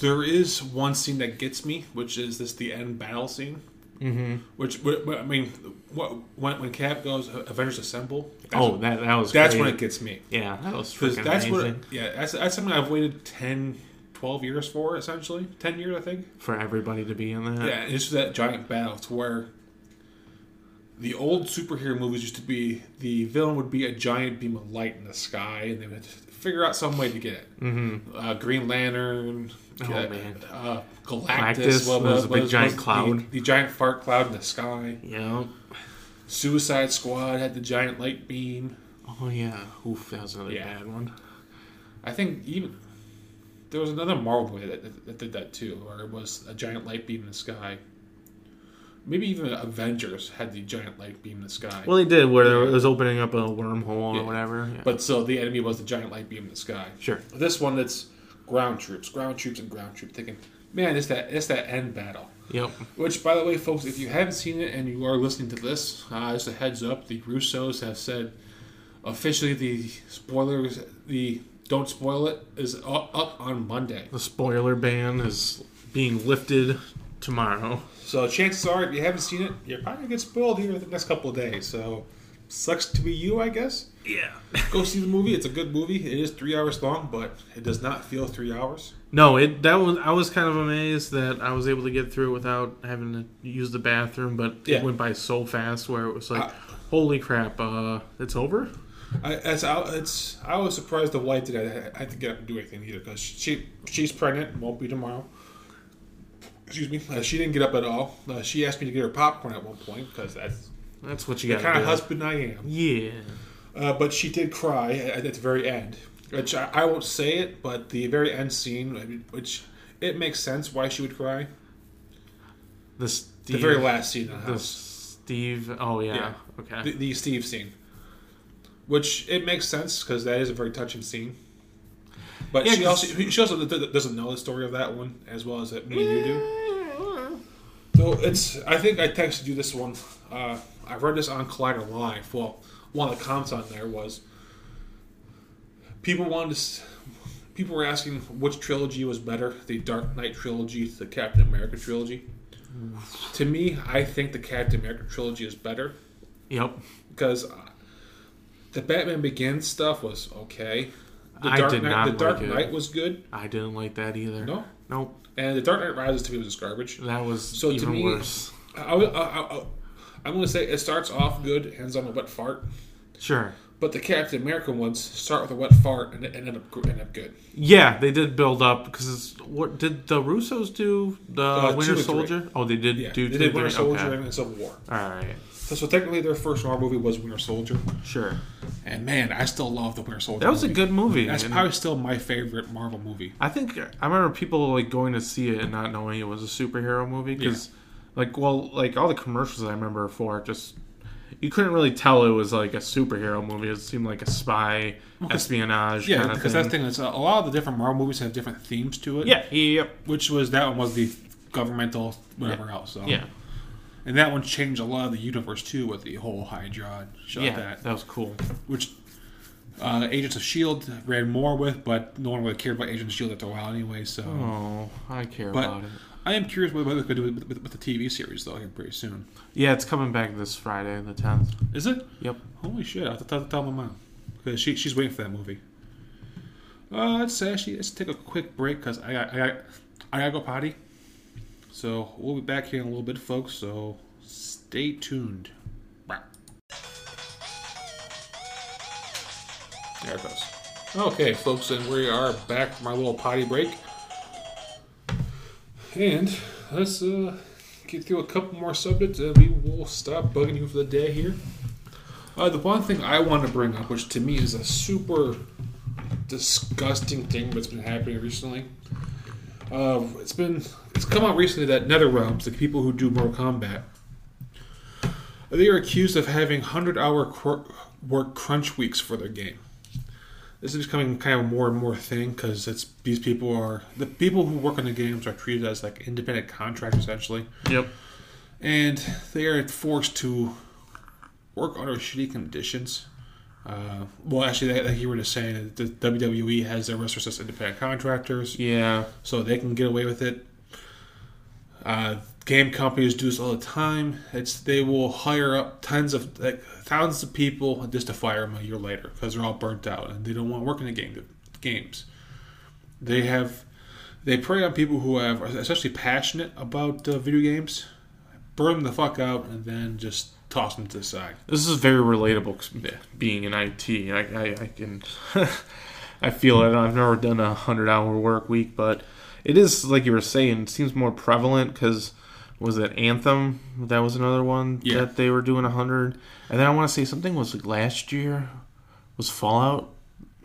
there is one scene that gets me, which is this the end battle scene. mm-hmm. Which wh- wh- I mean, what, when when Cap goes Avengers Assemble. That's, Oh, that that was. that's great. when it gets me Yeah, that was because that's amazing what yeah that's that's something I've waited 10, 12 years for essentially ten years I think. for everybody to be in that. Yeah, it's just that giant battle to where the old superhero movies used to be the villain would be a giant beam of light in the sky, and they would figure out some way to get it. Mm-hmm. Uh, Green Lantern, Oh, uh, man. uh, Galactus, Galactus what was a big was- giant was cloud. the, the giant fart cloud in the sky. Yeah. Suicide Squad had the giant light beam. Oh yeah. Oof, that was another Yeah. bad one. I think even there was another Marvel movie that, that, that did that too, where it was a giant light beam in the sky. Maybe even Avengers had the giant light beam in the sky. Well, they did where it was opening up a wormhole Yeah. or whatever. Yeah. but so the enemy was the giant light beam in the sky. sure. This one, it's ground troops, ground troops, and ground troops. Thinking, man, it's that it's that end battle. Yep. Which, by the way, folks, if you haven't seen it and you are listening to this, uh, just a heads up: the Russos have said officially the spoilers, the don't spoil it, is up, up on Monday. The spoiler ban is being lifted tomorrow. So chances are, if you haven't seen it, you're probably gonna get spoiled here in the next couple of days. So sucks to be you, I guess. Yeah. Go see the movie. It's a good movie. It is three hours long, but it does not feel three hours. No, it that was I was kind of amazed that I was able to get through without having to use the bathroom, but Yeah. it went by so fast where it was like, I- holy crap, uh, it's over. I, it's, I, it's, I was surprised the wife did. I, I had to get up and do anything either because she she's pregnant, won't be tomorrow. Excuse me. Uh, she didn't get up at all. Uh, she asked me to get her popcorn at one point because that's That's what you the got kind of husband I am. Yeah. Uh, but she did cry at, at the very end, which I, I won't say it, but the very end scene, which it makes sense why she would cry. The Steve, The very last scene the the Steve. Oh yeah. Yeah. Okay. the, the Steve scene, which it makes sense because that is a very touching scene. But Yeah, she also she also doesn't know the story of that one as well as that me and you do. So it's I think I texted you this one. Uh, I read this on Collider Live. Well, one of the comments on there was people wanted to. People were asking which trilogy was better, the Dark Knight trilogy, the Captain America trilogy. To me, I think the Captain America trilogy is better Yep. because uh, the Batman Begins stuff was okay. The I Dark did Knight, not the Dark like it. Knight was good. I didn't like that either. No, Nope. and the Dark Knight Rises to me was just garbage. That was So to me- worse. I, I, I, am going to say it starts off good, ends on a wet fart. Sure. But the Captain America ones start with a wet fart and, and end up end up good. Yeah, they did build up because what did the Russos do? The Uh, Winter. Soldier? Oh, they did Yeah, do they two did Winter? Soldier Okay. and Civil War. All right. So, so technically, their first Marvel movie was Winter Soldier, Sure. and man, I still love the Winter Soldier. That was a good movie. That's and probably still my favorite Marvel movie. I think I remember people like going to see it and not knowing it was a superhero movie because, like, well, like all the commercials I remember for it just you couldn't really tell it was like a superhero movie. It seemed like a spy espionage Yeah, because that's the thing. Is uh, a lot of the different Marvel movies have different themes to it. yeah, yep, which was that one was the governmental whatever else. So. yeah, and that one changed a lot of the universe too with the whole Hydra shit yeah. that. That was cool. which uh, Agents of Shield ran more with, but no one really cared about Agents of Shield after a while anyway. So Oh, I care But- about it. I am curious what they're going to do with, with, with the TV series though here pretty soon. Yeah, it's coming back this Friday, the tenth. Is it? Yep. Holy shit! I have to tell, tell my mom because she, she's waiting for that movie. Uh, let's actually let's take a quick break because I got, I got I gotta go potty. So we'll be back here in a little bit, folks. So stay tuned. There it goes. Okay, folks, and we are back from our little potty break. And let's uh, get through a couple more subjects and we will stop bugging you for the day here. Uh, the one thing I want to bring up, which to me is a super disgusting thing that's been happening recently. Uh, it's been it's come out recently that NetherRealms, the people who do Mortal Kombat, they are accused of having hundred-hour cr- work crunch weeks for their game. This is becoming kind of more and more thing because it's these people are the people who work on the games are treated as like independent contractors essentially, Yep. and they are forced to work under shitty conditions. Uh, well, actually, like you were just saying, the WWE has their wrestlers as independent contractors, Yeah. so they can get away with it. Uh, game companies do this all the time. It's they will hire up tons of like thousands of people just to fire them a year later because they're all burnt out and they don't want to work in the game The games. They have they prey on people who have are especially passionate about uh, video games, burn them the fuck out, and then just toss them to the side. This is very relatable 'cause being in IT. I, I, I can, I feel it. I've never done a hundred hour work week, but it is like you were saying. It seems more prevalent because was it Anthem? That was another one Yeah. that they were doing a hundred. And then I want to say something was like last year was Fallout.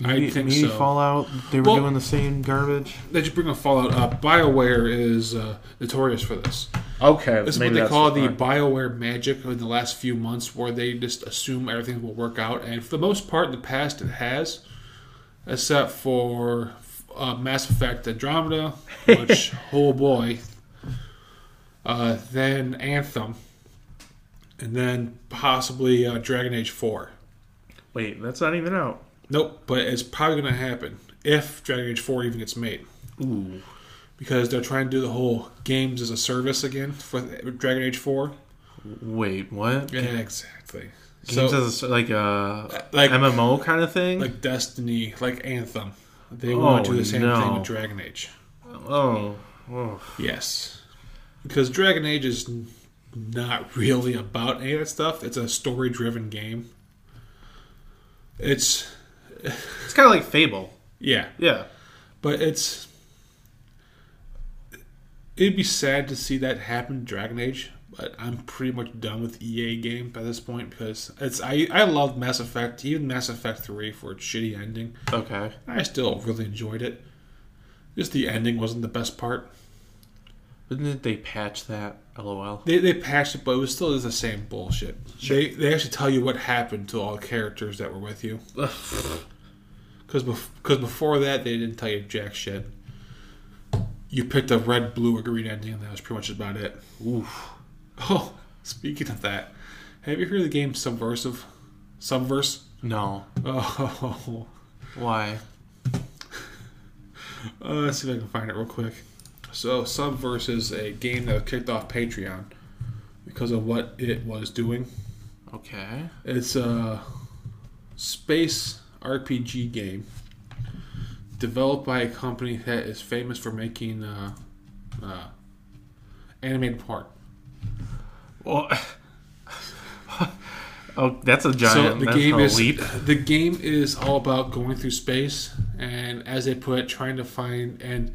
I Maybe, think maybe so. Fallout. They were Well- doing the same garbage. They just bring a Fallout up. Bioware is uh, notorious for this. Okay, This is what they call the Bioware magic in the last few months, where they just assume everything will work out. And for the most part, in the past, it has, except for uh, Mass Effect Andromeda, which, oh boy. Uh, then Anthem, and then possibly uh, Dragon Age 4. Wait, that's not even out. Nope, but it's probably going to happen if Dragon Age 4 even gets made. Ooh. Because they're trying to do the whole games as a service again for Dragon Age 4. Wait, what? Yeah, exactly. Games so, as a, like a like MMO kind of thing. like Destiny, like Anthem, they Oh, want to do the same no. thing with Dragon Age. oh, oh. Yes, because Dragon Age is not really about any of that stuff. It's a story-driven game. It's it's kind of like Fable. yeah, Yeah. but it's it'd be sad to see that happen Dragon Age. But I'm pretty much done with EA game by this point because it's I I love Mass Effect, even Mass Effect Three for its shitty ending. Okay. I still really enjoyed it. Just the ending wasn't the best part. Didn't they patch that? LOL. They, they patched it, but it was still the same bullshit. They they actually tell you what happened to all the characters that were with you. Because because before that they didn't tell you jack shit. You picked a red, blue, or green ending, and that was pretty much about it. Oof. Oh, speaking of that, have you heard of the game Subversive? Subverse? No. Oh, Why? Uh, let's see if I can find it real quick. So, Subverse is a game that kicked off Patreon because of what it was doing. Okay. It's a space RPG game developed by a company that is famous for making uh, uh, animated part. Well. oh, that's a So giant. the that's game is leap. the game is all about going through space and, as they put it, trying to find and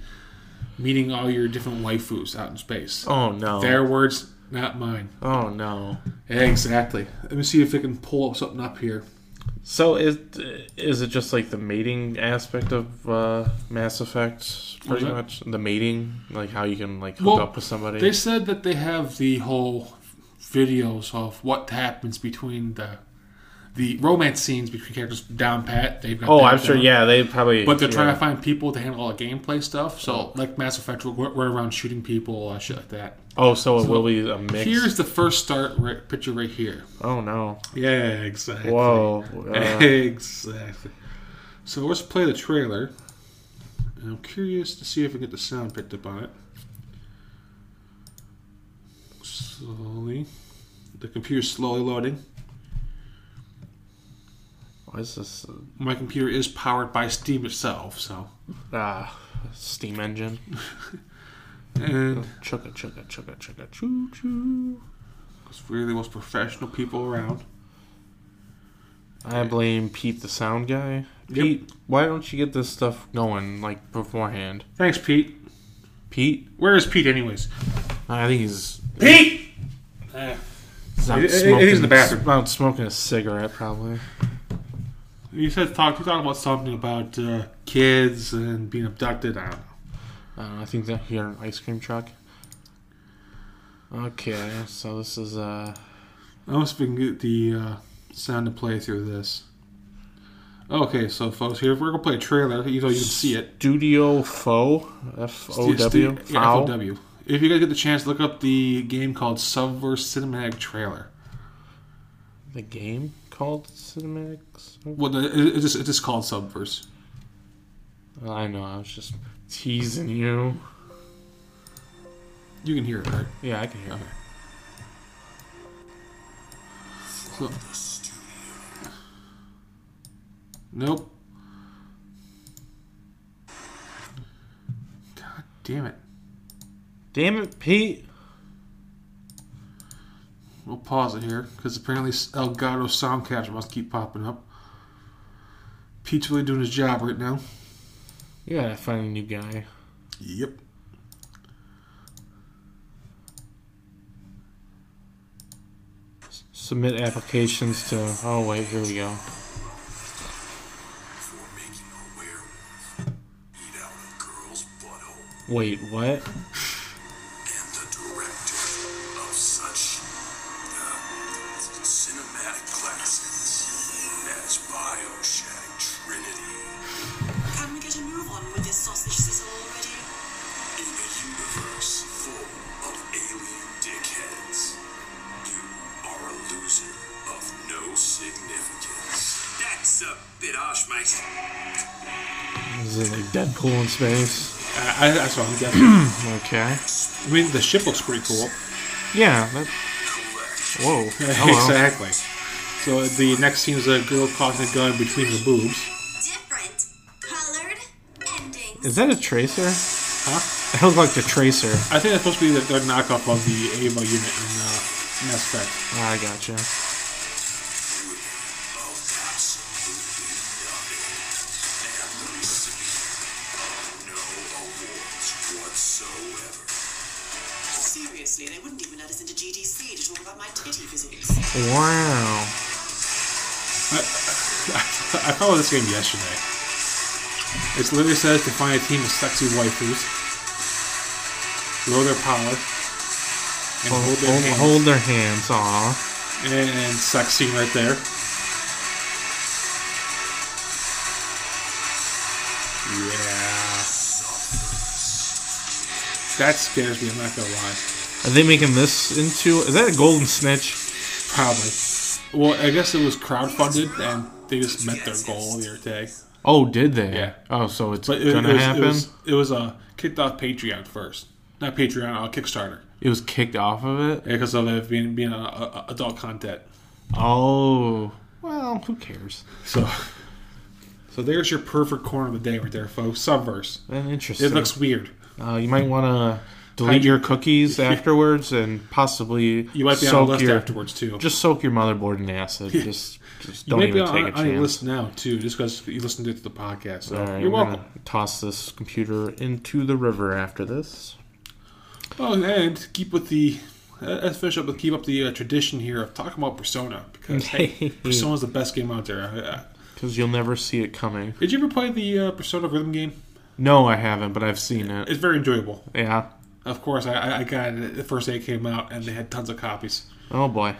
meeting all your different waifus out in space. Oh no. Their words, not mine. Oh no. Exactly. Let me see if I can pull something up here. So is is it just like the mating aspect of uh, Mass Effect? Pretty much the mating, like how you can like hook Well, up with somebody. They said that they have the whole videos of what happens between the the romance scenes between characters down pat. They've got oh, I'm sure. down. Yeah, they probably. But they're trying to find people to handle all the gameplay stuff. So, like Mass Effect, we're, we're around shooting people, uh, shit like that. Oh, so it will be a mix. Here's the first start right, picture right here. oh no! Yeah, exactly. Whoa! Uh, exactly. So let's play the trailer. And I'm curious to see if I get the sound picked up on it. Slowly. The computer's slowly loading. Why is this? My computer is powered by Steam itself, so Ah, steam engine. and Chugga chugga chugga chugga choo choo. it's really the most professional people around. I blame Pete, the sound guy. Yep. Pete, why don't you get this stuff going like beforehand? Thanks, Pete. Pete, Where is Pete, anyways? I think he's Pete. Uh, he's out He- he- he's smoking, in the bathroom. out smoking a cigarette, probably. you said talk. You talked about something about uh, kids and being abducted. I don't know. Uh, I think that here an ice cream truck. Okay, so this is uh I must can get the uh, sound to play through this. Okay, so folks, here we're gonna play a trailer. You know, you can see it. Studio Foe F O W Stu- yeah, FOW. If you guys get the chance, look up the game called Subverse Cinematic Trailer. The game called Cinematics. Well, the- it- it's just, it's just called Subverse. I know. I was just teasing you. You can hear it, right? Yeah, I can hear. Okay. it. So, nope. God damn it. Damn it, Pete! We'll pause it here because apparently Elgato sound capture must keep popping up. Pete's really doing his job right now. You gotta find a new guy. Yep. Submit applications to. Oh wait, here we go. Wait, making Is it like Deadpool in space? I, I, that's what I'm guessing. Okay. I mean, the ship looks pretty cool. Yeah. That, whoa. Hello. exactly. So the next scene is a girl caught in a gun between her boobs. Different, colored endings. Is that a tracer? Huh? That looks like the tracer. I think that's supposed to be the, the knockoff of the Ava unit in uh, Mass Effect. Ah, I gotcha. About my titty physics. Wow. I followed this game yesterday. It literally says to find a team of sexy waifus, grow their power, and Hold, hold their hold, hands. hold their hands. Aw. And sex scene right there. Yeah. That scares me, I'm not gonna lie. Are they making this into? Is that a golden snitch? Probably. Well, I guess it was crowdfunded and they just met their goal the other day. Oh, did they? Yeah. Oh, so it's But it, gonna it was, happen. It was, it was uh, kicked off Patreon first. Not Patreon, uh, Kickstarter. It was kicked off of it. Yeah, Because of it being, being a, a, adult content. Oh, well, who cares? So so there's your perfect corner of the day right there, folks. Subverse. Interesting. It looks weird. Uh, you might want to delete your cookies afterwards, and possibly You might be on soak a list your, afterwards, too. Just soak your motherboard in acid. Just, just don't even on, take a on chance. list now, too, just because you listened to the podcast. So right, you're welcome. toss this computer into the river after this. Oh, and keep with the. uh, Let's finish up with keep up the uh, tradition here of talking about Persona because hey, Persona's the best game out there. Uh, Because you'll never see it coming. Did you ever play the uh, Persona rhythm game? No, I haven't, but I've seen it. It's very enjoyable. Yeah. Of course, I- I, I got it the first day it came out, and they had tons of copies. Oh boy.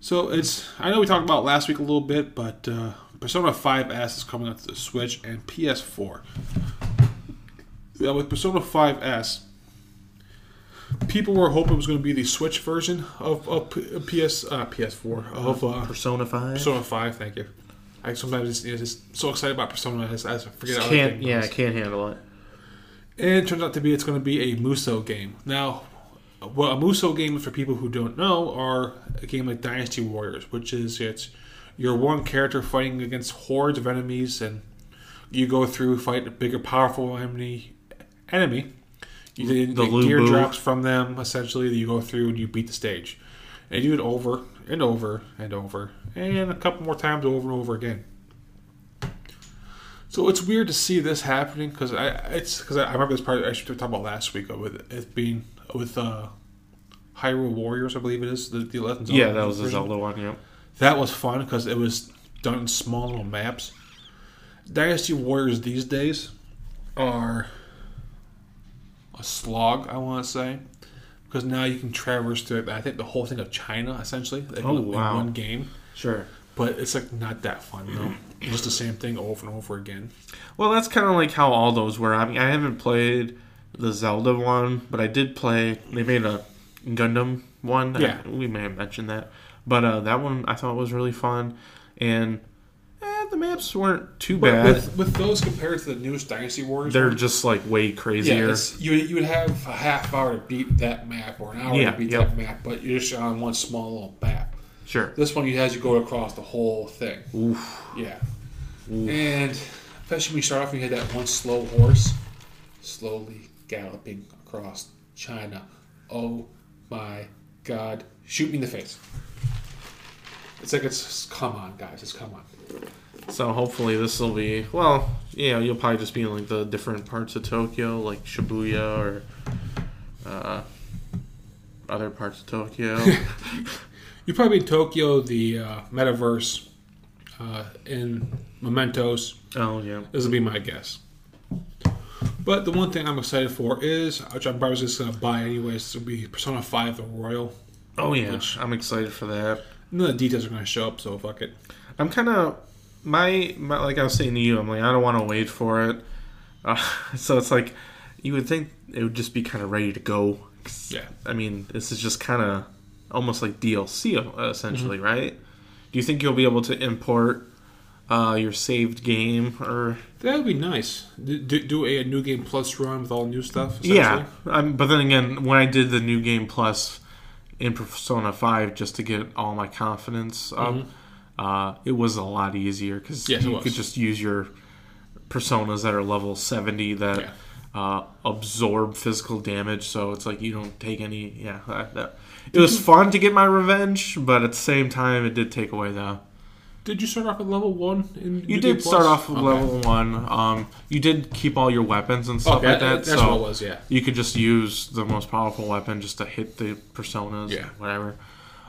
So it's I know we talked about last week a little bit, but uh, Persona 5S is coming out to the Switch and PS4. Yeah, with Persona 5S, people were hoping it was going to be the Switch version of, of PS uh, PS4 of uh, Persona Five. Persona 5. Thank you. I sometimes just, you know, just so excited about Persona, I, just, I just forget. other can't. Yeah, I can't handle it. And it turns out to be it's going to be a Musou game. Now, well, a Musou game, for people who don't know, are a game like Dynasty Warriors, which is it's you're one character fighting against hordes of enemies, and you go through fight a bigger, powerful enemy. Enemy. You get The get gear drops from them. Essentially, that you go through and you beat the stage, and you do it over and over and over, and a couple more times over and over again. So it's weird to see this happening because I it's because I, I remember this part I should talk about last week with it being with uh, Hyrule Warriors I believe it is the, the Legend of Yeah, Zelda that was version. Zelda one. yeah That was fun because it was done in small little maps. Dynasty Warriors these days are a slog, I want to say, because now you can traverse through. I think the whole thing of China essentially Oh, in wow. one game, Sure. but it's like not that fun though. Just the same thing over and over again. Well, that's kind of like how all those were. I mean, I haven't played the Zelda one, but I did play. They made a Gundam one. Yeah. I- we may have mentioned that, but uh, that one I thought was really fun, and eh, the maps weren't too bad. with, with those compared to the newest Dynasty Warriors, They're one, just like way crazier. it's, you you would have a half hour to beat that map or an hour Yeah, to beat yep. that map, but you're just on one small little map. Sure. This one you has you go across the whole thing. Oof. Yeah. And especially when you start off, you had that one slow horse slowly galloping across China. Oh my God! Shoot me in the face. It's like it's come on, guys, it's come on. So hopefully this will be well. Yeah, you'll probably just be in like the different parts of Tokyo, like Shibuya or uh, other parts of Tokyo. You probably Tokyo, the uh, metaverse, uh, in Mementos. oh yeah. This will be my guess. But the one thing I'm excited for is, which I'm probably just going to buy anyways, will be Persona 5 The Royal. Oh yeah. I'm excited for that. None of the details are going to show up, so fuck it. I'm kind of my, my like I was saying to you. I'm like I don't want to wait for it. Uh, so it's like you would think it would just be kind of ready to go. Yeah. I mean, this is just kind of almost like DLC uh, essentially, right? Do you think you'll be able to import uh, your saved game or? That would be nice. Do, do, do a, new game plus run with all new stuff. Yeah, um, but then again, when I did the new game plus in Persona Five just to get all my confidence up, uh, it was a lot easier because Mm-hmm. Yes, you could just use your personas that are level seventy that Yeah. uh, absorb physical damage. So it's like you don't take any. Yeah, that, that, it was fun to get my revenge, but at the same time, it did take away the. Did you start off at level one? In You did start off with Okay. level one. Um, you did keep all your weapons and stuff Okay, like that. that's so what it was. Yeah. you could just use the most powerful weapon just to hit the personas, Yeah. whatever.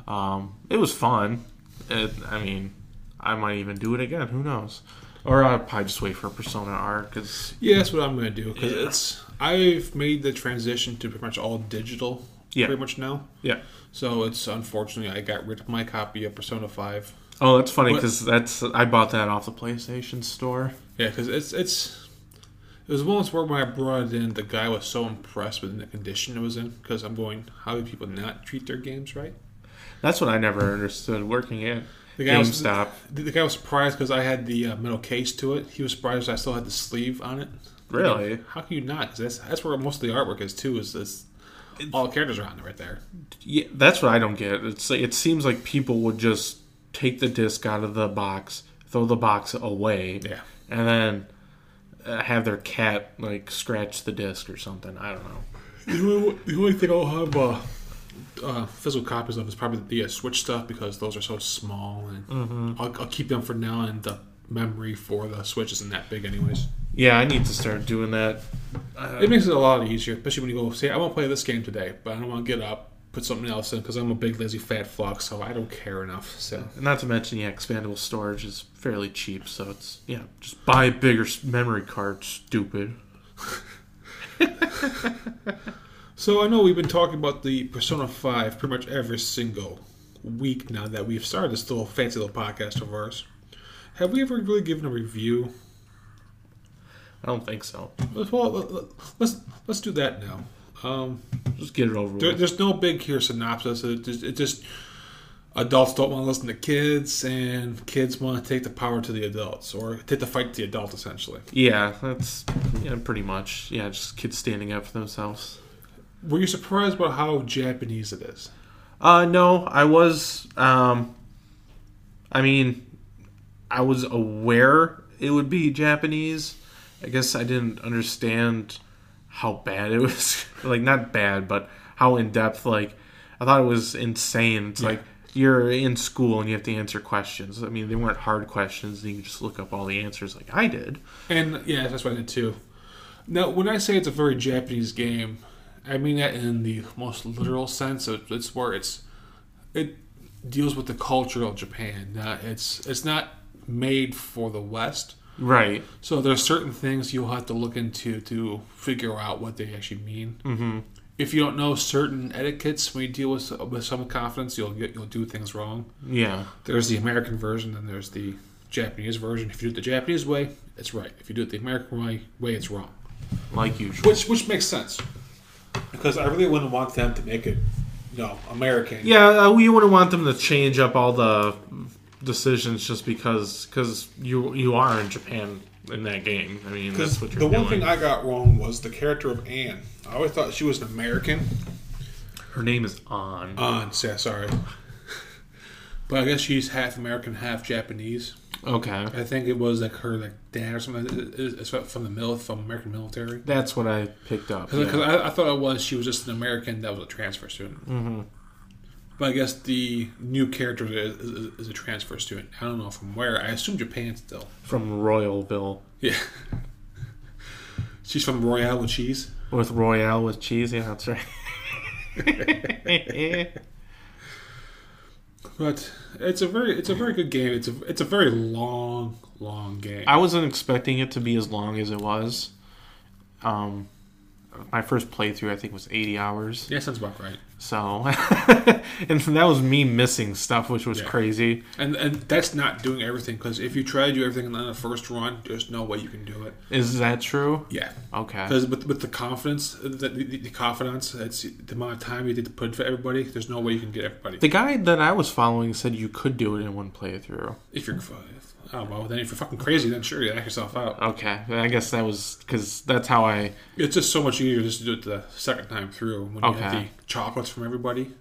Um, it was fun. It, I mean, I might even do it again. Who knows? Or I'll probably just wait for Persona R because Yeah, that's what I'm going to do because Yeah. it's I've made the transition to pretty much all digital. Yeah. Pretty much now. yeah. So it's unfortunately I got rid of my copy of Persona Five. Oh, that's funny because that's I bought that off the PlayStation Store. Yeah, because it's it's it was one of those where when I brought it in, the guy was so impressed with the condition it was in. Because I'm going, how do people not treat their games right? That's what I never understood working at The guy was the, the guy was surprised because I had the uh, metal case to it. He was surprised I still had the sleeve on it. Really? How can you not? 'Cause that's that's where most of the artwork is too. Is this all characters are on it right there? Yeah, that's what I don't get. It's like, it seems like people would just take the disc out of the box, throw the box away, Yeah. and then uh, have their cat like scratch the disc or something. I don't know. The only, the only thing I'll have uh, uh, physical copies of is probably the uh, Switch stuff because those are so small, and I'll, I'll keep them for now. And the memory for the Switch isn't that big, anyways. Yeah, I need to start doing that. Uh, It makes it a lot easier, especially when you go say, "I want to play this game today, but I don't want to get up, put something else in because I'm a big lazy fat fuck, so I don't care enough." So Not to mention, yeah, expandable storage is fairly cheap, so it's yeah, just buy a bigger memory card. Stupid. So I know we've been talking about the Persona 5 pretty much every single week now that we've started this little fancy little podcast of ours. Have we ever really given a review? I don't think so. Let's- Well, let- let- let's let's do that now. Um, Just get it over there, with. there's no big here synopsis. It just, it just adults don't want to listen to kids, and kids want to take the power to the adults or take the fight to the adult essentially. Yeah, that's yeah, pretty much. Yeah, just kids standing up for themselves. Were you surprised about how Japanese it is? Uh, no, I was. Um, I mean, I was aware it would be Japanese. I guess I didn't understand how bad it was. like not bad, but how in depth. Like I thought it was insane. It's like you're in school and you have to answer questions. I mean, they weren't hard questions. You can just look up all the answers, like I did. And yeah, that's what I did too. Now, when I say it's a very Japanese game, I mean that in the most literal sense. It- It's where it's it deals with the culture of Japan. Uh, it's it's not made for the West. Right. So there's certain things you'll have to look into to figure out what they actually mean. Mm-hmm. If you don't know certain etiquettes when you deal with with some confidence, you'll get you'll do things wrong. Yeah. There's the American version, and there's the Japanese version. If you do it the Japanese way, it's right. If you do it the American way, way it's wrong. Like usual. Which which makes sense because I really wouldn't want them to make it, you know, American. Yeah, uh, we wouldn't want them to change up all the decisions just because because you you are in Japan in that game. I mean, that's what you're doing. the doing. one thing I got wrong was the character of Anne. I always thought she was an American. Her name is On. On, yeah, sorry. But I guess she's half American, half Japanese. okay, I think it was like her like dad or something. It's from the mil from American military. that's what I picked up. Because yeah. I, I thought it was she was just an American that was a transfer student. Mm-hmm. But I guess the new character is, is, is a transfer student. I don't know from where. I assume Japan still. From Royalville Yeah. She's from Royale with cheese. with Royale with cheese. Yeah, that's right. But it's a very it's a very good game. It's a it's a very long long game. I wasn't expecting it to be as long as it was. Um, my first playthrough I think was 80 hours. yeah, sounds about right. So, and that was me missing stuff, which was Yeah. crazy. And and that's not doing everything because if you try to do everything on the first run, there's no way you can do it. Is that true? Yeah. Okay. Because with, with the confidence, uh, the, the, the confidence, it's the amount of time you did to put for everybody. There's no way you can get everybody. The guy that I was following said you could do it in one playthrough. If you're, oh well, then if you're fucking crazy, then sure, you act yourself out. Okay, I guess that was because that's how I. It's just so much easier just to do it the second time through when you have Okay. the chocolates from everybody.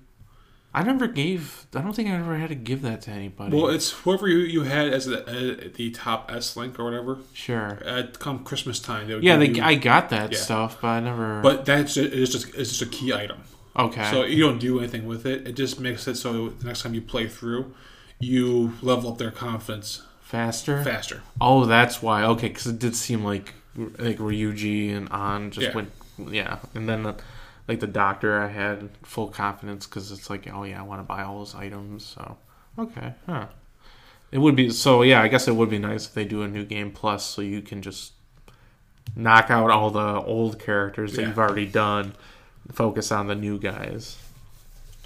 I never gave. I don't think I ever had to give that to anybody. Well, it's whoever you, you had as the, uh, the top S link or whatever. sure. At come Christmas time, they would Yeah, give they, you- I got that Yeah. stuff, but I never. But that's it's just it's just a key item. okay. So you don't do anything with it. It just makes it so the next time you play through, you level up their confidence faster. faster. Oh, that's why. Okay, because it did seem like like Ryuji and On just Yeah. went. Yeah, and then the, like the doctor, I had full confidence because it's like, oh yeah, I want to buy all those items. So okay, huh. It would be so. Yeah, I guess it would be nice if they do a new game plus, so you can just knock out all the old characters that Yeah. you've already done, focus on the new guys.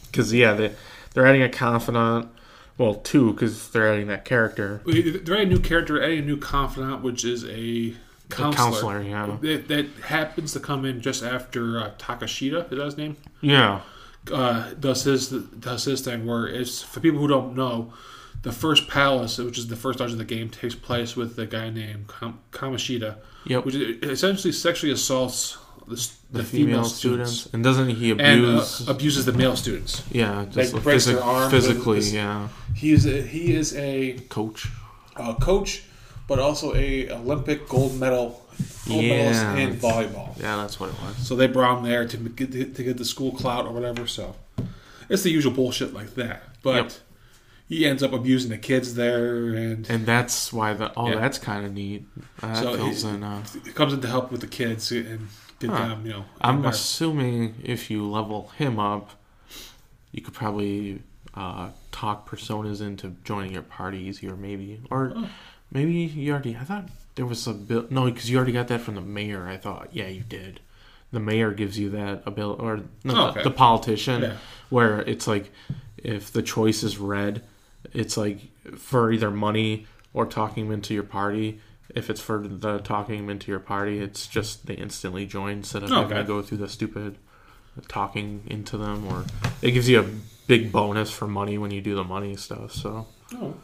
Because yeah, they they're adding a confidant. Well, two because they're adding that character. They're adding a new character, adding a new confidant, which is a counselor. counselor, yeah. That, that happens to come in just after uh, Takashita, is that his name? Yeah. Uh, does his does his thing where it's for people who don't know, the first palace, which is the first dungeon of the game, takes place with a guy named Kam- Kamoshida, Yep. which essentially sexually assaults the, the, the female, students. and doesn't he and uh, abuse? abuses the male students. yeah, just like, breaks their arms physically. with- Yeah, He is a, he is a coach. uh, coach, but also a Olympic gold medal gold medalist Yeah. in volleyball. Yeah, that's what it was. So they brought him there to get the, to get the school clout or whatever. So it's the usual bullshit like that. But Yep. he ends up abusing the kids there, and, And that's why the oh, Yeah. that's kind of neat. That So he- in. Uh, he comes in to help with the kids and Huh. you know. I'm better. assuming if you level him up, you could probably uh, talk personas into joining your party easier, maybe, or Oh. maybe you already. I thought there was a bill. No, because you already got that from the mayor. I thought, yeah, you did. The mayor gives you that ability, or no, Oh, the- okay. the politician, Yeah. where it's like if the choice is red, it's like for either money or talking into your party. If it's for the talking him into your party, it's just they instantly join instead of having to go through the stupid talking into them. Or it gives you a big bonus for money when you do the money stuff. So Oh.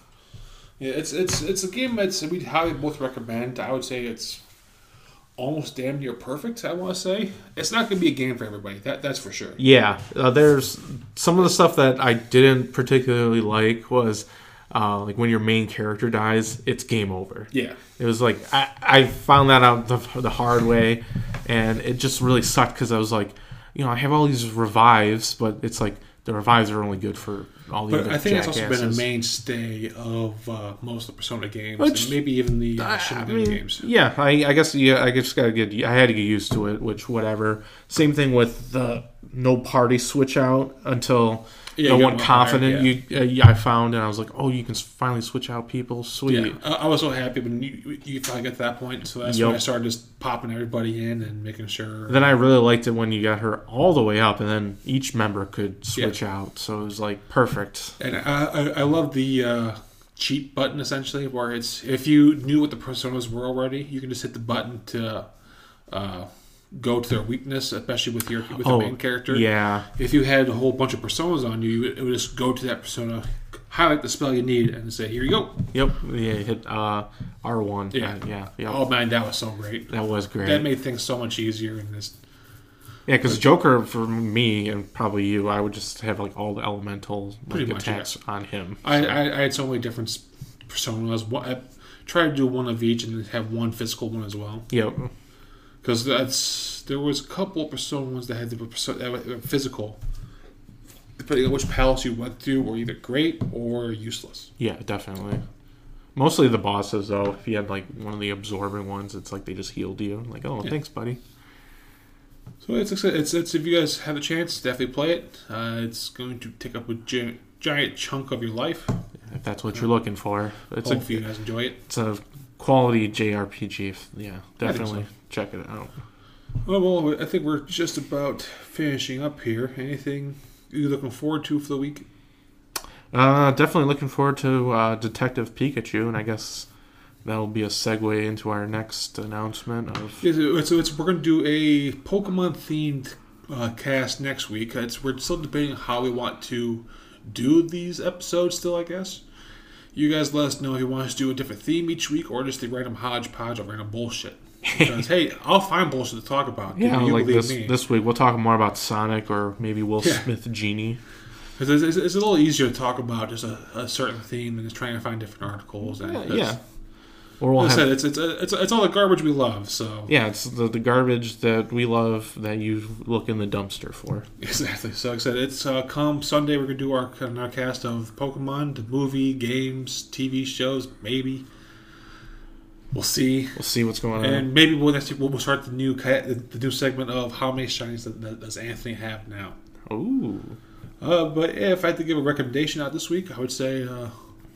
Yeah, it's it's it's a game that's we highly both recommend. I would say it's almost damn near perfect. I want to say it's not going to be a game for everybody. That that's for sure. yeah, uh, there's some of the stuff that I didn't particularly like was uh, like when your main character dies, it's game over. Yeah. It was like I, I found that out the, the hard way, and it just really sucked because I was like, you know, I have all these revives, but it's like the revives are only good for all the But other I think it's also been a mainstay of uh, most of the Persona games, Which- and maybe even the uh, I- Shin I mean, games. Yeah, I, I guess yeah, I just gotta get. I had to get used to it, which whatever. Same thing with the no party switch out until Yeah, you one got confident. hired, You uh, yeah, I found, and I was like, oh, you can finally switch out people. Sweet. Yeah, I, I was so happy when you, you finally get to that point. So that's Yup. when I started just popping everybody in and making sure. Then I really liked it when you got her all the way up, and then each member could switch out. So it was like perfect. And I, I, I love the uh, cheat button essentially, where it's if you knew what the personas were already, you can just hit the button to uh, go to their weakness, especially with your with the main character. Oh, Yeah, If you had a whole bunch of personas on you, it would just go to that persona, highlight the spell you need, and say, "Here you go." yep, yeah. Hit uh, R one. Yeah. Yeah, yeah, yeah. Oh man, that was so great. that was great. That made things so much easier in this. Yeah, because Joker for me and probably you, I would just have like all the elemental like, much, attacks on him. I, I, I had so many different personas. I tried to do one of each and have one physical one as well. Yep. Because that's there was a couple of personas that had the perso- physical. Depending on which palace you went through, were either great or useless. Yeah, definitely. Mostly the bosses though. If you had like one of the absorbing ones, it's like they just healed you. Like, oh, thanks, buddy. So it's it's, it's if you guys have a chance, definitely play it. Uh, it's going to take up a gi- giant chunk of your life. If that's what you're looking for, it's a Hopefully, you guys enjoy it. it's a quality JRPG. Yeah, definitely so. Check it out. Well, well, I think we're just about finishing up here. Anything you looking forward to for the week? Uh, definitely looking forward to uh, Detective Pikachu, and I guess that'll be a segue into our next announcement of. Yeah, so it's, it's, we're going to do a Pokemon themed uh, cast next week. It's, we're still debating how we want to do these episodes. Still, I guess you guys let us know if you want us to do a different theme each week or just the random hodgepodge of random bullshit. Because hey, I'll find bullshit to talk about. Yeah, you like this me. this week we'll talk more about Sonic or maybe Will Yeah. Smith Genie. it's, it's, it's a little easier to talk about just a, a certain theme than just trying to find different articles. And it's- Yeah, or we'll Like I said, it's, it's, it's, it's all the garbage we love. So yeah, it's the, the garbage that we love that you look in the dumpster for. Exactly. So, like I said, it's uh, come Sunday. We're gonna do our, our cast of Pokemon, the movie, games, TV shows. Maybe we'll see, We'll see what's going on. and maybe we'll next we'll start the new the, new segment of how many shinies does, Anthony have now. Ooh, Uh, but if I had to give a recommendation out this week, I would say, uh,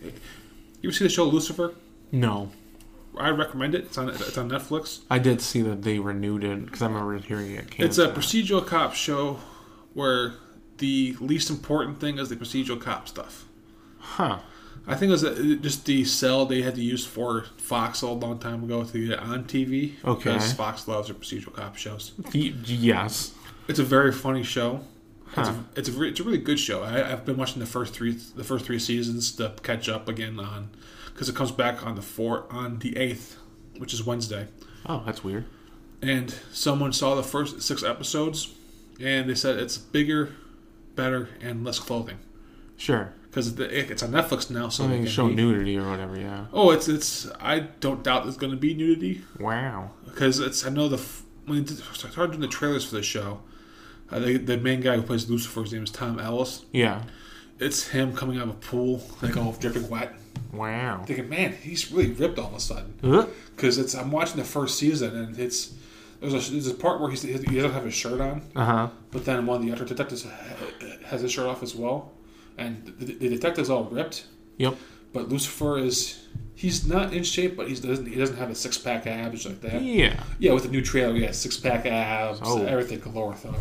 you ever see the show Lucifer? no, I recommend it. It's on it's on Netflix. I did see that they renewed it because I remember hearing it. It's a procedural cop show where the least important thing is the procedural cop stuff. huh. I think it was uh, just the cell they had to use for Fox a long time ago to get it on TV. Okay. Because Fox loves their procedural cop shows. Yes. It's a very funny show. It's, a, it's a re- it's a really good show. I, I've been watching the first three the first three seasons to catch up again on because it comes back on the four on the eighth, which is Wednesday. Oh, that's weird. And someone saw the first six episodes, and they said it's bigger, better, and less clothing Sure. Because it's on Netflix now. So they show be- nudity or whatever. Yeah. Oh, it's it's. I don't doubt there's going to be nudity Wow. because it's. I know the when they started doing the trailers for the show, uh, the, the main guy who plays Lucifer, his name is Tom Ellis. Yeah. It's him coming out of a pool, like all dripping wet. Wow. Thinking, man, he's really ripped all of a sudden. Because it's. I'm watching the first season, and it's. There's a, there's a part where he's, he doesn't have his shirt on, uh-huh. but then one of the other detectives has his shirt off as well, and the, the detective's all ripped. Yep. But Lucifer is. He's not in shape, but he doesn't. He doesn't have a six pack abs like that. Yeah. Yeah, with the new trailer, yeah, six pack abs, Oh. everything galore. So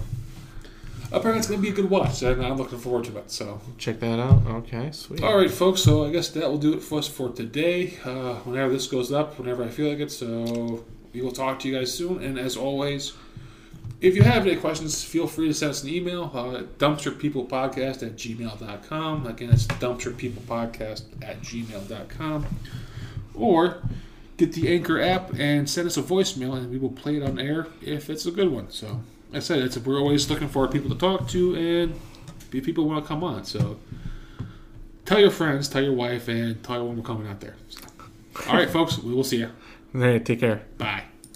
apparently, it's gonna be a good watch, and I'm looking forward to it. So, Check that out. Okay. Sweet. all right, folks. So I guess that will do it for us for today. Uh, whenever this goes up, whenever I feel like it. So we will talk to you guys soon. And as always, if you have any questions, feel free to send us an email. Uh, dumpsterpeoplepodcast at gmail.com. Again, it's dumpsterpeoplepodcast at gmail.com. Or get the Anchor app and send us a voicemail, and we will play it on air if it's a good one. So, I said, it's we're always looking for people to talk to and if people want to come on. So, tell your friends, tell your wife, and tell everyone we're coming out there. So, all right, folks, we will see you. Hey, take care. Bye.